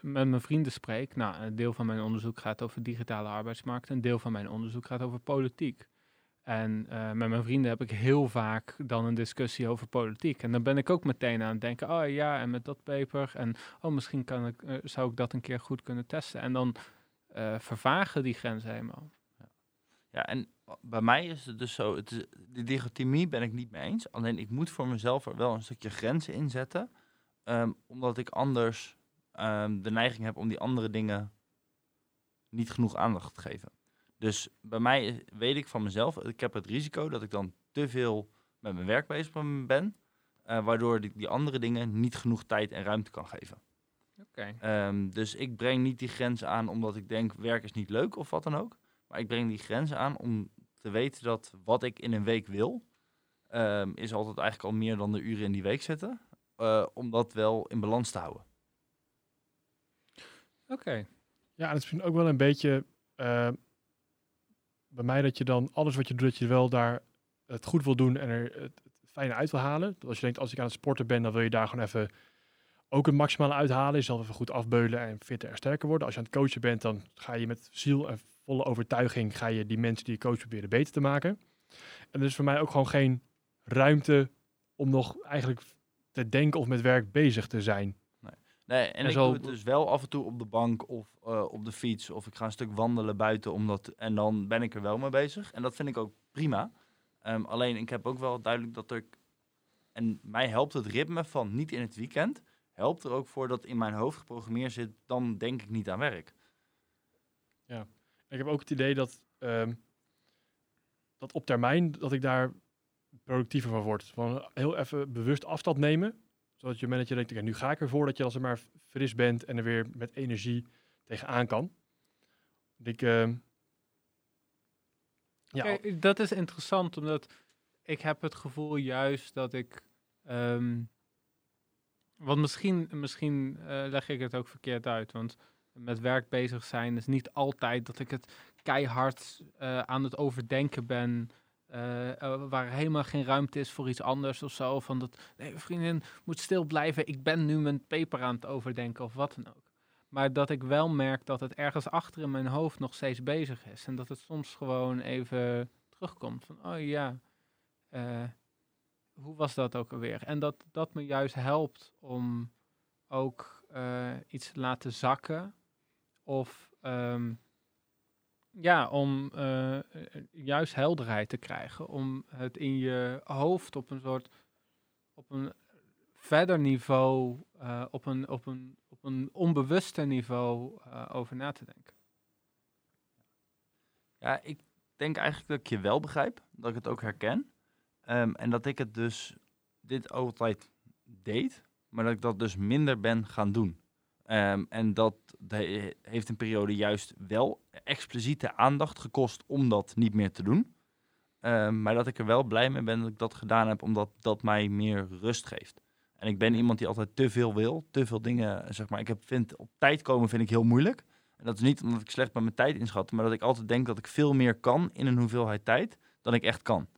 met mijn vrienden spreek, nou, een deel van mijn onderzoek gaat over digitale arbeidsmarkt, een deel van mijn onderzoek gaat over politiek. En eh, met mijn vrienden heb ik heel vaak dan een discussie over politiek. En dan ben ik ook meteen aan het denken, oh ja, en met dat paper. En oh, misschien kan ik, zou ik dat een keer goed kunnen testen. En dan vervagen die grenzen helemaal. Ja, en bij mij is het dus zo, het is, de dichotomie ben ik niet mee eens. Alleen ik moet voor mezelf er wel een stukje grenzen in zetten. ehm, omdat ik anders ehm, de neiging heb om die andere dingen niet genoeg aandacht te geven. Dus bij mij is- weet ik van mezelf, ik heb het risico dat ik dan te veel met mijn werk bezig ben. eh, waardoor ik die andere dingen niet genoeg tijd en ruimte kan geven. Oké. Ehm, dus ik breng niet die grens aan omdat ik denk werk is niet leuk of wat dan ook. Ik breng die grens aan om te weten dat wat ik in een week wil, ehm, is altijd eigenlijk al meer dan de uren in die week zitten. eh, om dat wel in balans te houden. Oké. Ja, het is misschien ook wel een beetje eh, bij mij dat je dan alles wat je doet, dat je wel daar het goed wil doen en er het, fijne uit wil halen. Dat als je denkt, als ik aan het sporten ben, dan wil je daar gewoon even ook het maximale uithalen. Je zal even goed afbeulen en fitter en sterker worden. Als je aan het coachen bent, dan ga je met ziel en volle overtuiging ga je die mensen die je coach proberen beter te maken. En er is voor mij ook gewoon geen ruimte om nog eigenlijk te denken of met werk bezig te zijn. Nee, en, En ik zo- doe het dus wel af en toe op de bank of eh, op de fiets. Of ik ga een stuk wandelen buiten. Omdat, en dan ben ik er wel mee bezig. En dat vind ik ook prima. Ehm, alleen ik heb ook wel duidelijk dat ik... En mij helpt het ritme van niet in het weekend. Helpt er ook voor dat in mijn hoofd geprogrammeerd zit. Dan denk ik niet aan werk. Ik heb ook het idee dat, ehm, dat op termijn dat ik daar productiever van word. Van heel even bewust afstand nemen. Zodat je manager denkt, oké, nu ga ik ervoor dat je als er maar fris bent en er weer met energie tegenaan kan. Ik, ehm, ja, Kijk, dat is interessant, omdat ik heb het gevoel juist dat ik... ehm, want misschien, misschien eh, leg ik het ook verkeerd uit, want met werk bezig zijn is niet altijd dat ik het keihard eh, aan het overdenken ben, eh, eh, waar helemaal geen ruimte is voor iets anders of zo. Van dat, nee, vriendin moet stil blijven, ik ben nu mijn paper aan het overdenken of wat dan ook. Maar dat ik wel merk dat het ergens achter in mijn hoofd nog steeds bezig is. En dat het soms gewoon even terugkomt. Van, oh ja, hoe was dat ook alweer? En dat dat me juist helpt om ook iets te laten zakken. Of ehm, ja, om eh, eh, juist helderheid te krijgen. Om het in je hoofd op een soort, op een verder niveau, eh, op, een, op, een, op een onbewuster niveau over na te denken. Ja, ik denk eigenlijk dat ik je wel begrijp. Dat ik het ook herken. Ehm, en dat ik het dus dit altijd deed. Maar dat ik dat dus minder ben gaan doen. Ehm, en dat heeft een periode juist wel expliciete aandacht gekost om dat niet meer te doen. Ehm, maar dat ik er wel blij mee ben dat ik dat gedaan heb, omdat dat mij meer rust geeft. En ik ben iemand die altijd te veel wil, te veel dingen, zeg maar. Ik heb, vind, op tijd komen vind ik heel moeilijk. En dat is niet omdat ik slecht met mijn tijd inschat, maar dat ik altijd denk dat ik veel meer kan in een hoeveelheid tijd dan ik echt kan.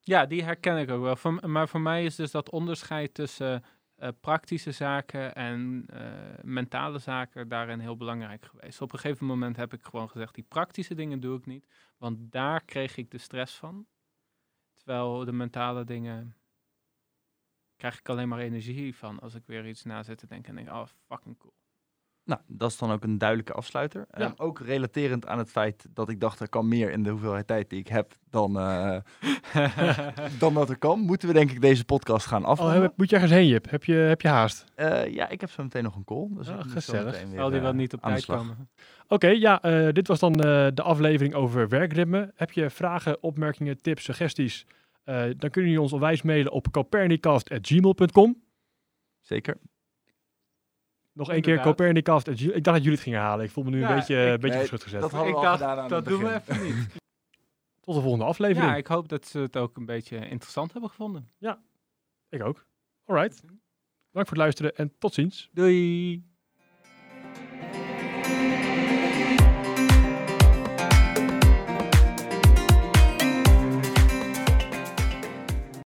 Ja, die herken ik ook wel. Maar voor mij is dus dat onderscheid tussen eh, praktische zaken en eh, mentale zaken daarin heel belangrijk geweest. Op een gegeven moment heb ik gewoon gezegd, die praktische dingen doe ik niet, want daar kreeg ik de stress van. Terwijl de mentale dingen krijg ik alleen maar energie van als ik weer iets na zit te denken en denk, oh, fucking cool. Nou, dat is dan ook een duidelijke afsluiter. Ja. Ehm, ook relaterend aan het feit dat ik dacht er kan meer in de hoeveelheid tijd die ik heb dan, eh, dan dat er kan, moeten we denk ik deze podcast gaan oh, afronden. heb- moet je ergens heen, Jip? Heb je, heb je haast? Eh, ja, ik heb zo meteen nog een call. Dus gezellig. weer, Zal die wel eh, niet op tijd komen? Oké, ja, eh, dit was dan eh, de aflevering over werkritme. Heb je vragen, opmerkingen, tips, suggesties? Eh, dan kunnen jullie ons onwijs mailen op copernicast.gmail.com. Zeker. Nog één keer. Copernicast. Ik dacht dat jullie het gingen halen. Ik voel me nu Ja, een beetje, ik- een beetje nee, gezet. dat hadden ik dacht, gedaan aan dat het doen we begin. even niet. Tot de volgende aflevering. Ja, ik hoop dat ze het ook een beetje interessant hebben gevonden. Ik ook. Alright. Dank voor het luisteren en tot ziens. Doei!